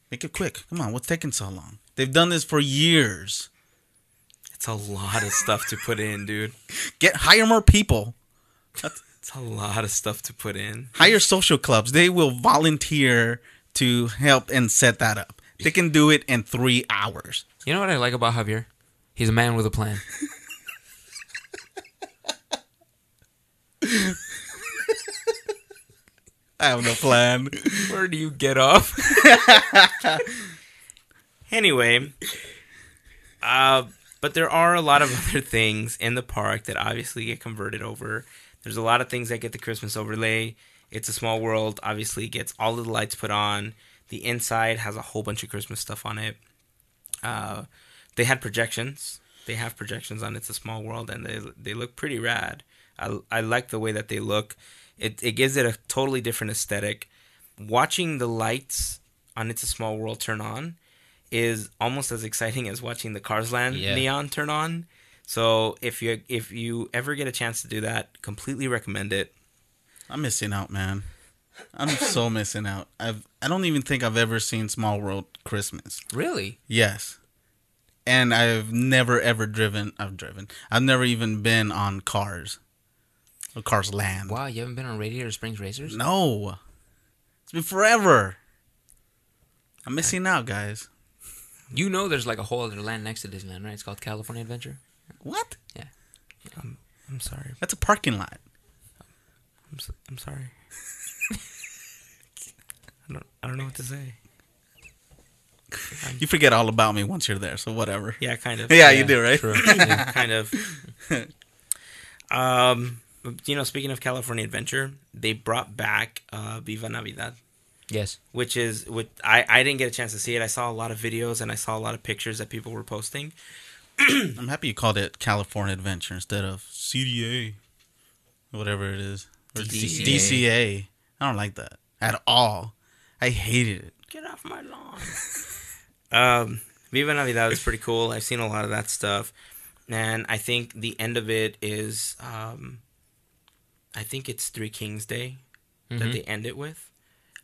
[SPEAKER 2] Make it quick. Come on, what's taking so long? They've done this for years.
[SPEAKER 1] It's a lot of stuff to put in, dude.
[SPEAKER 2] Get hire more people.
[SPEAKER 1] It's a lot of stuff to put in.
[SPEAKER 2] Hire social clubs. They will volunteer to help and set that up. They can do it in three hours.
[SPEAKER 3] You know what I like about Javier? He's a man with a plan.
[SPEAKER 2] I have no plan.
[SPEAKER 3] Where do you get off?
[SPEAKER 1] Anyway, uh, but there are a lot of other things in the park that obviously get converted over. There's a lot of things that get the Christmas overlay. It's a small world. Obviously, gets all of the lights put on. The inside has a whole bunch of Christmas stuff on it. Uh, they had projections. They have projections on It's a Small World, and they they look pretty rad. I, I like the way that they look. It it gives it a totally different aesthetic. Watching the lights on It's a Small World turn on is almost as exciting as watching the Cars Land
[SPEAKER 3] Yeah.
[SPEAKER 1] neon turn on. So if you if you ever get a chance to do that, completely recommend it.
[SPEAKER 2] I'm missing out, man. I'm so missing out. I've I don't even think I've ever seen Small World Christmas.
[SPEAKER 3] really?
[SPEAKER 2] Yes. And I've never ever driven I've driven. I've never even been on cars. Or Cars Land.
[SPEAKER 3] Wow, you haven't been on Radiator Springs Racers?
[SPEAKER 2] No. It's been forever. I'm missing out, guys.
[SPEAKER 3] You know there's like a whole other land next to Disneyland, right? It's called California Adventure.
[SPEAKER 2] What? Yeah.
[SPEAKER 1] I'm sorry.
[SPEAKER 2] That's a parking lot.
[SPEAKER 1] I'm, so, I'm sorry. I don't I don't know what to say.
[SPEAKER 2] You forget all about me once you're there, so whatever.
[SPEAKER 1] Yeah, kind of.
[SPEAKER 2] Yeah, you do, right?
[SPEAKER 3] True.
[SPEAKER 1] yeah, kind of. Um, you know, speaking of California Adventure, they brought back uh, Viva Navidad,
[SPEAKER 3] yes.
[SPEAKER 1] which is what I I didn't get a chance to see it. I saw a lot of videos and I saw a lot of pictures that people were posting.
[SPEAKER 2] I'm happy you called it California Adventure instead of CDA, whatever it is, or
[SPEAKER 3] DCA.
[SPEAKER 2] DCA. I don't like that at all. I hated it.
[SPEAKER 1] Get off my lawn. um, Viva Navidad is pretty cool. I've seen a lot of that stuff, and I think the end of it is, um, I think it's Three Kings Day that
[SPEAKER 3] Mhm.
[SPEAKER 1] they end it with,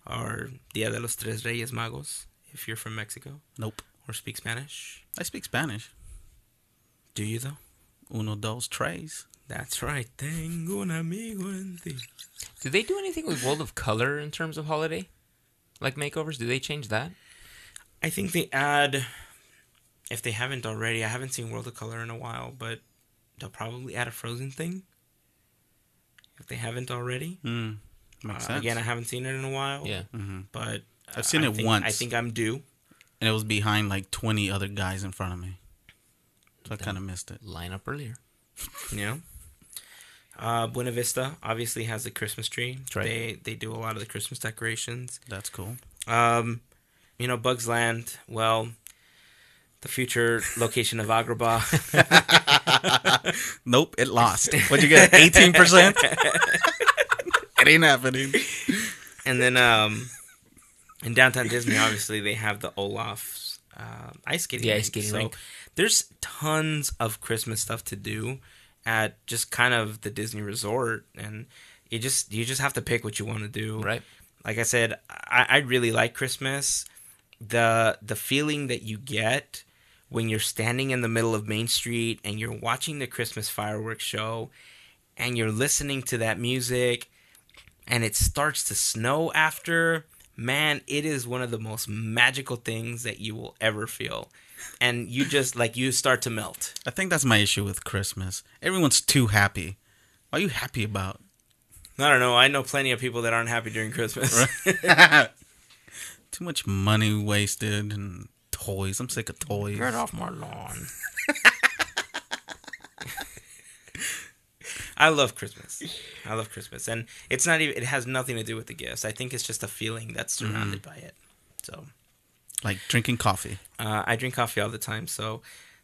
[SPEAKER 1] or Dia de los Tres Reyes Magos, if you're from Mexico
[SPEAKER 2] Nope.
[SPEAKER 1] or speak Spanish.
[SPEAKER 2] I speak Spanish.
[SPEAKER 1] Do you though?
[SPEAKER 2] Uno, dos, tres.
[SPEAKER 1] That's right. Tengo un amigo en ti.
[SPEAKER 3] Did they do anything with World of Color in terms of holiday? Like makeovers? Do they change that?
[SPEAKER 1] I think they add, if they haven't already, I haven't seen World of Color in a while, but they'll probably add a Frozen thing. If they haven't already.
[SPEAKER 2] Mm, makes
[SPEAKER 1] Uh,
[SPEAKER 2] sense.
[SPEAKER 1] again, I haven't seen it in a while.
[SPEAKER 3] Yeah.
[SPEAKER 2] hmm
[SPEAKER 1] But
[SPEAKER 2] I've seen
[SPEAKER 1] I
[SPEAKER 2] it
[SPEAKER 1] think-
[SPEAKER 2] once.
[SPEAKER 1] I think I'm due.
[SPEAKER 2] And it was behind like 20 other guys in front of me. So I kind of missed it.
[SPEAKER 3] Line up earlier.
[SPEAKER 1] yeah. Uh, Buena Vista obviously has a Christmas tree.
[SPEAKER 3] right.
[SPEAKER 1] They they do a lot of the Christmas decorations.
[SPEAKER 2] That's cool.
[SPEAKER 1] Um, you know, Bugs Land. Well, the future location of Agrabah.
[SPEAKER 2] Nope, it lost. What'd you get? Eighteen percent. It ain't happening.
[SPEAKER 1] and then um, in downtown Disney, obviously they have the Olaf's uh, ice skating.
[SPEAKER 3] The ice
[SPEAKER 1] rink.
[SPEAKER 3] skating
[SPEAKER 1] so there's tons of Christmas stuff to do at just kind of the Disney Resort, and you just you just have to pick what you want to do.
[SPEAKER 3] Right.
[SPEAKER 1] Like I said, I, I really like Christmas. The the feeling that you get when you're standing in the middle of Main Street and you're watching the Christmas fireworks show and you're listening to that music and it starts to snow after, man, it is one of the most magical things that you will ever feel. And you just like you start to melt.
[SPEAKER 2] I think that's my issue with Christmas. Everyone's too happy. What are you happy about?
[SPEAKER 1] I don't know. I know plenty of people that aren't happy during Christmas.
[SPEAKER 2] Too much money wasted and toys. I'm sick of toys.
[SPEAKER 3] Get off my lawn.
[SPEAKER 1] I love Christmas. I love Christmas, and it's not even. It has nothing to do with the gifts. I think it's just a feeling that's surrounded by it. So
[SPEAKER 2] Like drinking coffee.
[SPEAKER 1] uh, I drink coffee all the time, so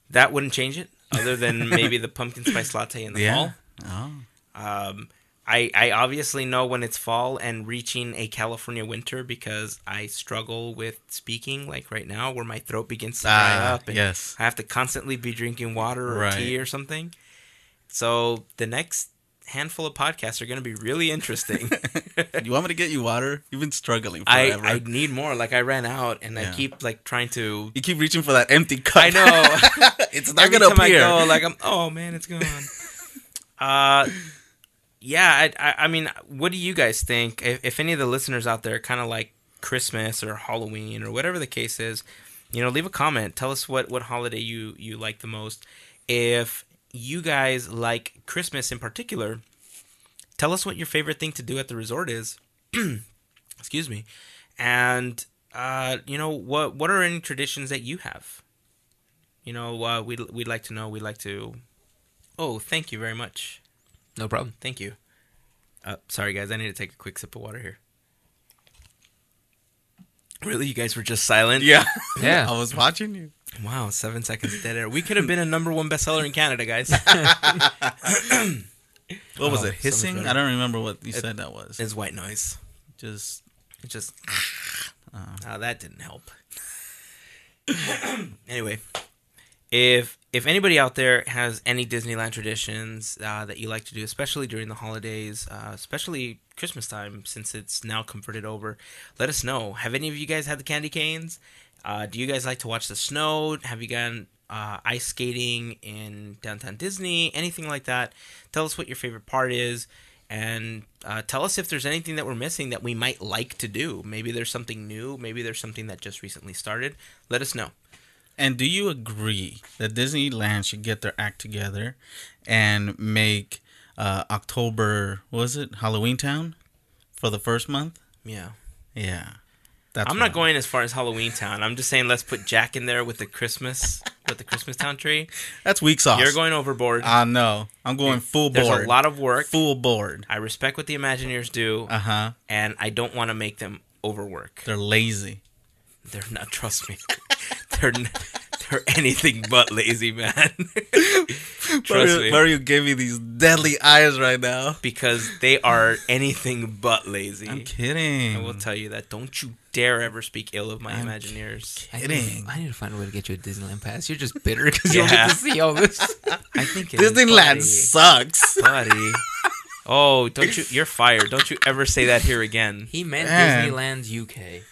[SPEAKER 1] that wouldn't change it. Other than maybe the pumpkin spice latte in the
[SPEAKER 2] Yeah.
[SPEAKER 1] fall.
[SPEAKER 2] Oh.
[SPEAKER 1] Um, I I obviously know when it's fall and reaching a California winter because I struggle with speaking like right now, where my throat begins to dry
[SPEAKER 2] Ah,
[SPEAKER 1] up. And
[SPEAKER 2] yes.
[SPEAKER 1] I have to constantly be drinking water or
[SPEAKER 2] Right.
[SPEAKER 1] tea or something. So the next handful of podcasts are going to be really interesting.
[SPEAKER 2] you want me to get you water? You've been struggling
[SPEAKER 1] I,
[SPEAKER 2] forever.
[SPEAKER 1] I need more. Like I ran out, and I keep like trying to.
[SPEAKER 2] you keep reaching for that empty cup.
[SPEAKER 1] I know.
[SPEAKER 2] it's not
[SPEAKER 1] Every
[SPEAKER 2] gonna appear.
[SPEAKER 1] I go, like I'm. Oh man, it's gone. uh, yeah. I, I, I mean, what do you guys think? If, if any of the listeners out there kind of like Christmas or Halloween or whatever the case is, you know, leave a comment. Tell us what what holiday you you like the most. If you guys like Christmas in particular, tell us what your favorite thing to do at the resort is. Excuse me, and uh, you know what what are any traditions that you have? You know, uh, we'd we'd like to know. We'd like to. Oh, thank you very much.
[SPEAKER 3] No problem.
[SPEAKER 1] Thank you. Uh, sorry, guys. I need to take a quick sip of water here. Really, you guys were just silent?
[SPEAKER 2] Yeah.
[SPEAKER 3] Yeah.
[SPEAKER 2] I was watching you.
[SPEAKER 1] Wow, seven seconds of dead air. We could have been a number one bestseller in Canada, guys.
[SPEAKER 2] What was
[SPEAKER 1] Oh,
[SPEAKER 2] it? Hissing? I don't remember what you said that was.
[SPEAKER 1] It's white noise.
[SPEAKER 2] Just
[SPEAKER 1] It just. Uh, that didn't help. anyway, if if anybody out there has any Disneyland traditions uh, that you like to do, especially during the holidays, uh, especially Christmas time, since it's now converted over, let us know. Have any of you guys had the candy canes? Uh, do you guys like to watch the snow? Have you gone uh, ice skating in downtown Disney? Anything like that? Tell us what your favorite part is and uh, tell us if there's anything that we're missing that we might like to do. Maybe there's something new. Maybe there's something that just recently started. Let us know.
[SPEAKER 2] And do you agree that Disneyland should get their act together and make uh, October, what was it, Halloween Town for the first month?
[SPEAKER 1] Yeah.
[SPEAKER 2] Yeah. That's
[SPEAKER 1] I'm not going as far as Halloween Town. I'm just saying let's put Jack in there with the Christmas with the Christmas Town tree.
[SPEAKER 2] That's weak sauce.
[SPEAKER 1] You're going overboard.
[SPEAKER 2] I know. I'm going full
[SPEAKER 1] There's
[SPEAKER 2] board.
[SPEAKER 1] a lot of work.
[SPEAKER 2] Full board.
[SPEAKER 1] I respect what the Imagineers do,
[SPEAKER 2] Uh huh.
[SPEAKER 1] and I don't want to make them overwork.
[SPEAKER 2] They're lazy.
[SPEAKER 1] They're not. Trust me. they're n- they're anything but lazy, man. trust
[SPEAKER 2] Mario,
[SPEAKER 1] me.
[SPEAKER 2] Mario gave me these deadly eyes right now.
[SPEAKER 1] because they are anything but lazy.
[SPEAKER 2] I'm kidding.
[SPEAKER 1] I will tell you that. Don't you dare ever speak ill of my
[SPEAKER 2] I'm
[SPEAKER 1] Imagineers.
[SPEAKER 3] I need,
[SPEAKER 2] Kidding.
[SPEAKER 3] to, I need to find a way to get you a Disneyland pass. You're just bitter because you don't
[SPEAKER 1] Yeah.
[SPEAKER 3] get to see all this.
[SPEAKER 1] I think it is
[SPEAKER 2] Disneyland
[SPEAKER 1] buddy.
[SPEAKER 2] sucks.
[SPEAKER 1] buddy. Oh, don't you? You're fired. Don't you ever say that here again.
[SPEAKER 3] He meant
[SPEAKER 2] Man.
[SPEAKER 3] Disneyland UK.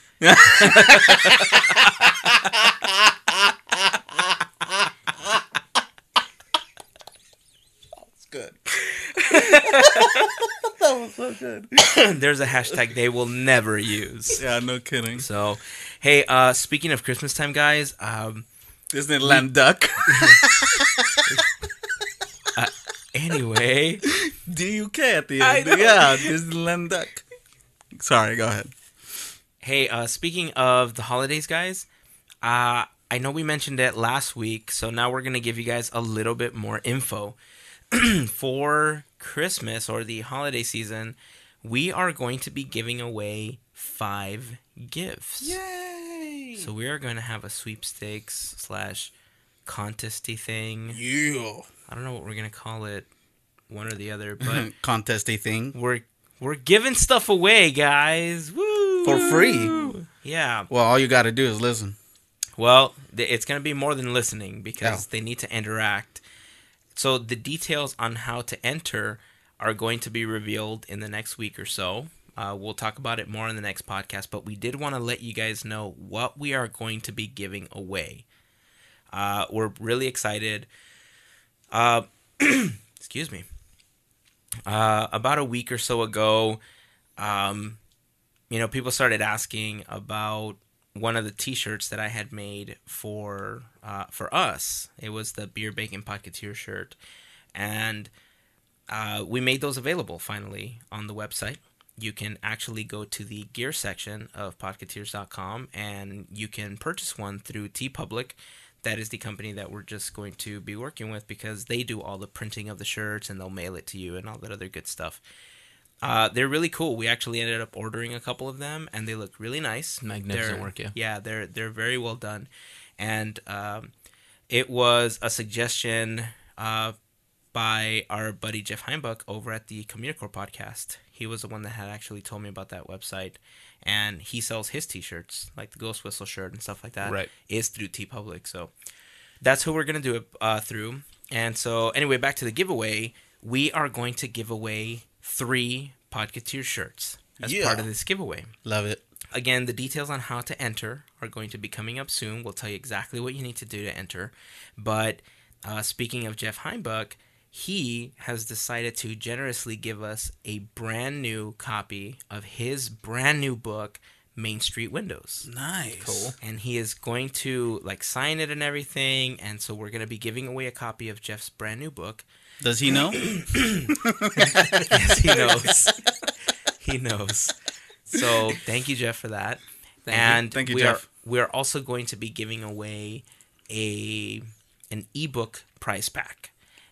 [SPEAKER 2] It's good. That was so good.
[SPEAKER 1] There's a hashtag they will never use.
[SPEAKER 2] Yeah, no kidding.
[SPEAKER 1] So, hey, uh, speaking of Christmas time, guys, um,
[SPEAKER 2] Disneyland duck.
[SPEAKER 1] anyway,
[SPEAKER 2] DUK at the
[SPEAKER 1] I
[SPEAKER 2] end.
[SPEAKER 1] know.
[SPEAKER 2] Yeah, Disneyland duck. Sorry, go ahead.
[SPEAKER 1] Hey, uh, speaking of the holidays, guys, uh, I know we mentioned it last week, so now we're gonna give you guys a little bit more info. for Christmas or the holiday season, we are going to be giving away five gifts.
[SPEAKER 2] Yay!
[SPEAKER 1] So we are going to have a sweepstakes slash contesty thing.
[SPEAKER 2] yeah.
[SPEAKER 1] I don't know what we're gonna call it, one or the other, but
[SPEAKER 2] contesty thing.
[SPEAKER 1] we're we're giving stuff away, guys. Woo!
[SPEAKER 2] For free.
[SPEAKER 1] Yeah.
[SPEAKER 2] Well, all you got to do is listen.
[SPEAKER 1] Well, th- it's gonna be more than listening because
[SPEAKER 2] Yeah.
[SPEAKER 1] they need to interact. So the details on how to enter are going to be revealed in the next week or so. Uh, we'll talk about it more in the next podcast, but we did want to let you guys know what we are going to be giving away. Uh, we're really excited. Uh, excuse me. Uh, about a week or so ago, um, you know, people started asking about one of the T-shirts that I had made for uh, for us. It was the beer bacon podcateer shirt, and uh, we made those available finally on the website. You can actually go to the gear section of podcateers.com and you can purchase one through TeePublic. That is the company that we're just going to be working with because they do all the printing of the shirts and they'll mail it to you and all that other good stuff. Uh, they're really cool. We actually ended up ordering a couple of them, and they look really nice.
[SPEAKER 3] Magnificent
[SPEAKER 1] They're-
[SPEAKER 3] work, yeah.
[SPEAKER 1] Yeah, they're they're very well done, and um, it was a suggestion uh, by our buddy Jeff Heimbuck over at the Communicore podcast. He was the one that had actually told me about that website, and he sells his T-shirts, like the Ghost Whistle shirt and stuff like that.
[SPEAKER 3] Right.
[SPEAKER 1] is through TeePublic. So that's who we're gonna do it uh, through. And so anyway, back to the giveaway. We are going to give away three Podcateer shirts as
[SPEAKER 2] Yeah.
[SPEAKER 1] part of this giveaway.
[SPEAKER 2] Love it.
[SPEAKER 1] Again, the details on how to enter are going to be coming up soon. We'll tell you exactly what you need to do to enter. But uh, speaking of Jeff Heimbuck, he has decided to generously give us a brand new copy of his brand new book, Main Street Windows
[SPEAKER 2] Nice. Cool.
[SPEAKER 1] And he is going to like sign it and everything and so we're going to be giving away a copy of jeff's brand new book
[SPEAKER 2] Does he know?
[SPEAKER 1] yes he knows he knows so thank you jeff for that
[SPEAKER 3] Thank you.
[SPEAKER 1] and
[SPEAKER 2] Thank you,
[SPEAKER 1] we
[SPEAKER 2] Jeff.
[SPEAKER 1] are we're also going to be giving away a an ebook prize pack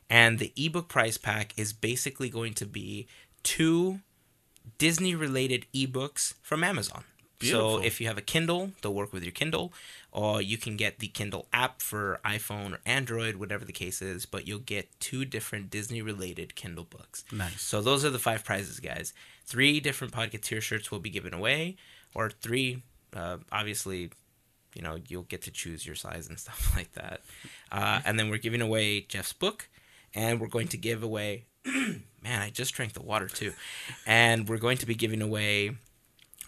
[SPEAKER 1] and the ebook prize pack is basically going to be two Disney related ebooks from Amazon.
[SPEAKER 2] Beautiful.
[SPEAKER 1] So if you have a Kindle, they'll work with your Kindle, or you can get the Kindle app for iPhone or Android, whatever the case is, but you'll get two different Disney related Kindle books.
[SPEAKER 2] Nice.
[SPEAKER 1] So those are the five prizes, guys. Three different Podcateer shirts will be given away, or three, uh, obviously, you know, you'll get to choose your size and stuff like that. Uh, and then we're giving away Jeff's book, and we're going to give away. man, I just drank the water too, and we're going to be giving away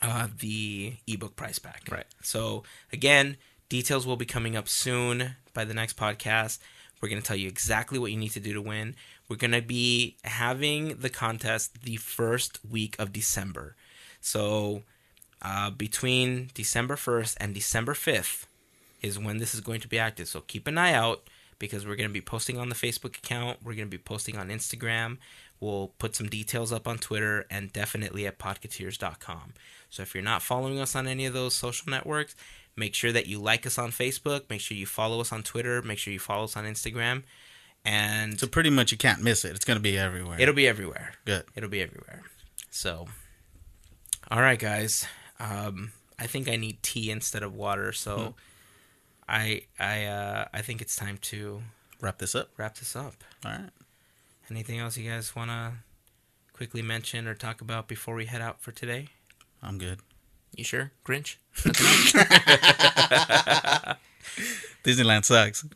[SPEAKER 1] uh, the ebook price pack.
[SPEAKER 3] Right.
[SPEAKER 1] So again, details will be coming up soon by the next podcast. We're going to tell you exactly what you need to do to win. We're going to be having the contest the first week of December. So uh, between December 1st and December 5th is when this is going to be active. So keep an eye out because we're going to be posting on the Facebook account. We're going to be posting on Instagram. We'll put some details up on Twitter and definitely at podcateers.com. So if you're not following us on any of those social networks, make sure that you like us on Facebook. Make sure you follow us on Twitter. Make sure you follow us on Instagram. And
[SPEAKER 2] So pretty much you can't miss it. It's gonna be everywhere.
[SPEAKER 1] it'll be everywhere.
[SPEAKER 2] Good.
[SPEAKER 1] It'll be everywhere. So, all right, guys. Um, I think I need tea instead of water. So, I I uh, I think it's time to
[SPEAKER 2] Wrap this up.
[SPEAKER 1] wrap this up.
[SPEAKER 2] All right.
[SPEAKER 1] Anything else you guys want to quickly mention or talk about before we head out for today?
[SPEAKER 2] I'm good.
[SPEAKER 3] You sure, Grinch?
[SPEAKER 2] Disneyland sucks.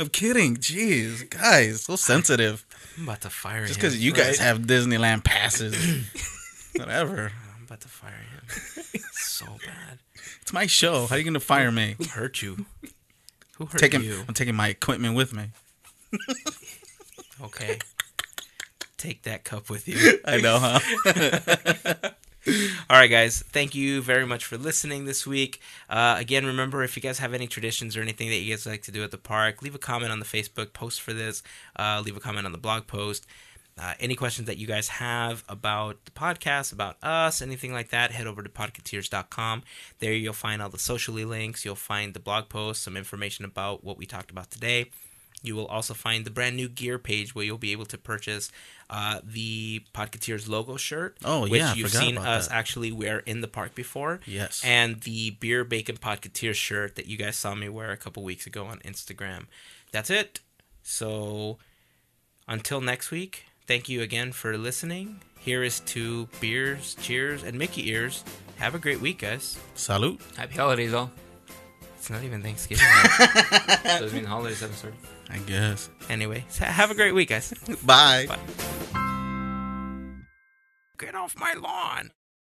[SPEAKER 2] I'm kidding. Jeez, guys, so sensitive.
[SPEAKER 1] I'm about to fire
[SPEAKER 2] Just
[SPEAKER 1] him.
[SPEAKER 2] Just because you guys
[SPEAKER 1] right?
[SPEAKER 2] have Disneyland passes, whatever.
[SPEAKER 1] I'm about to fire him. so bad.
[SPEAKER 2] It's my show. How are you gonna fire me?
[SPEAKER 1] Hurt you? Who hurt
[SPEAKER 2] Taking,
[SPEAKER 1] you?
[SPEAKER 2] I'm taking my equipment with me.
[SPEAKER 1] Okay. Take that cup with you.
[SPEAKER 2] I know, huh?
[SPEAKER 1] All right, guys. Thank you very much for listening this week. Uh, again, remember if you guys have any traditions or anything that you guys like to do at the park, leave a comment on the Facebook post for this. Uh, leave a comment on the blog post. Uh, any questions that you guys have about the podcast, about us, anything like that, head over to podcateers.com. There you'll find all the socially links. You'll find the blog posts, some information about what we talked about today. You will also find the brand new gear page where you'll be able to purchase uh, the Podcateers logo shirt.
[SPEAKER 2] Oh,
[SPEAKER 1] which
[SPEAKER 2] yeah, I
[SPEAKER 1] you've seen us
[SPEAKER 2] that.
[SPEAKER 1] actually wear in the park before.
[SPEAKER 2] Yes.
[SPEAKER 1] And the Beer Bacon Podcateers shirt that you guys saw me wear a couple weeks ago on Instagram. That's it. So until next week, thank you again for listening. Here is to beers, cheers, and Mickey ears. Have a great week, guys.
[SPEAKER 2] Salute.
[SPEAKER 3] Happy holidays, all.
[SPEAKER 1] It's not even Thanksgiving. yet.
[SPEAKER 3] Doesn't mean holidays haven't started.
[SPEAKER 2] I guess.
[SPEAKER 1] anyway, so have a great week, guys.
[SPEAKER 2] Bye.
[SPEAKER 1] Bye. Get off my lawn.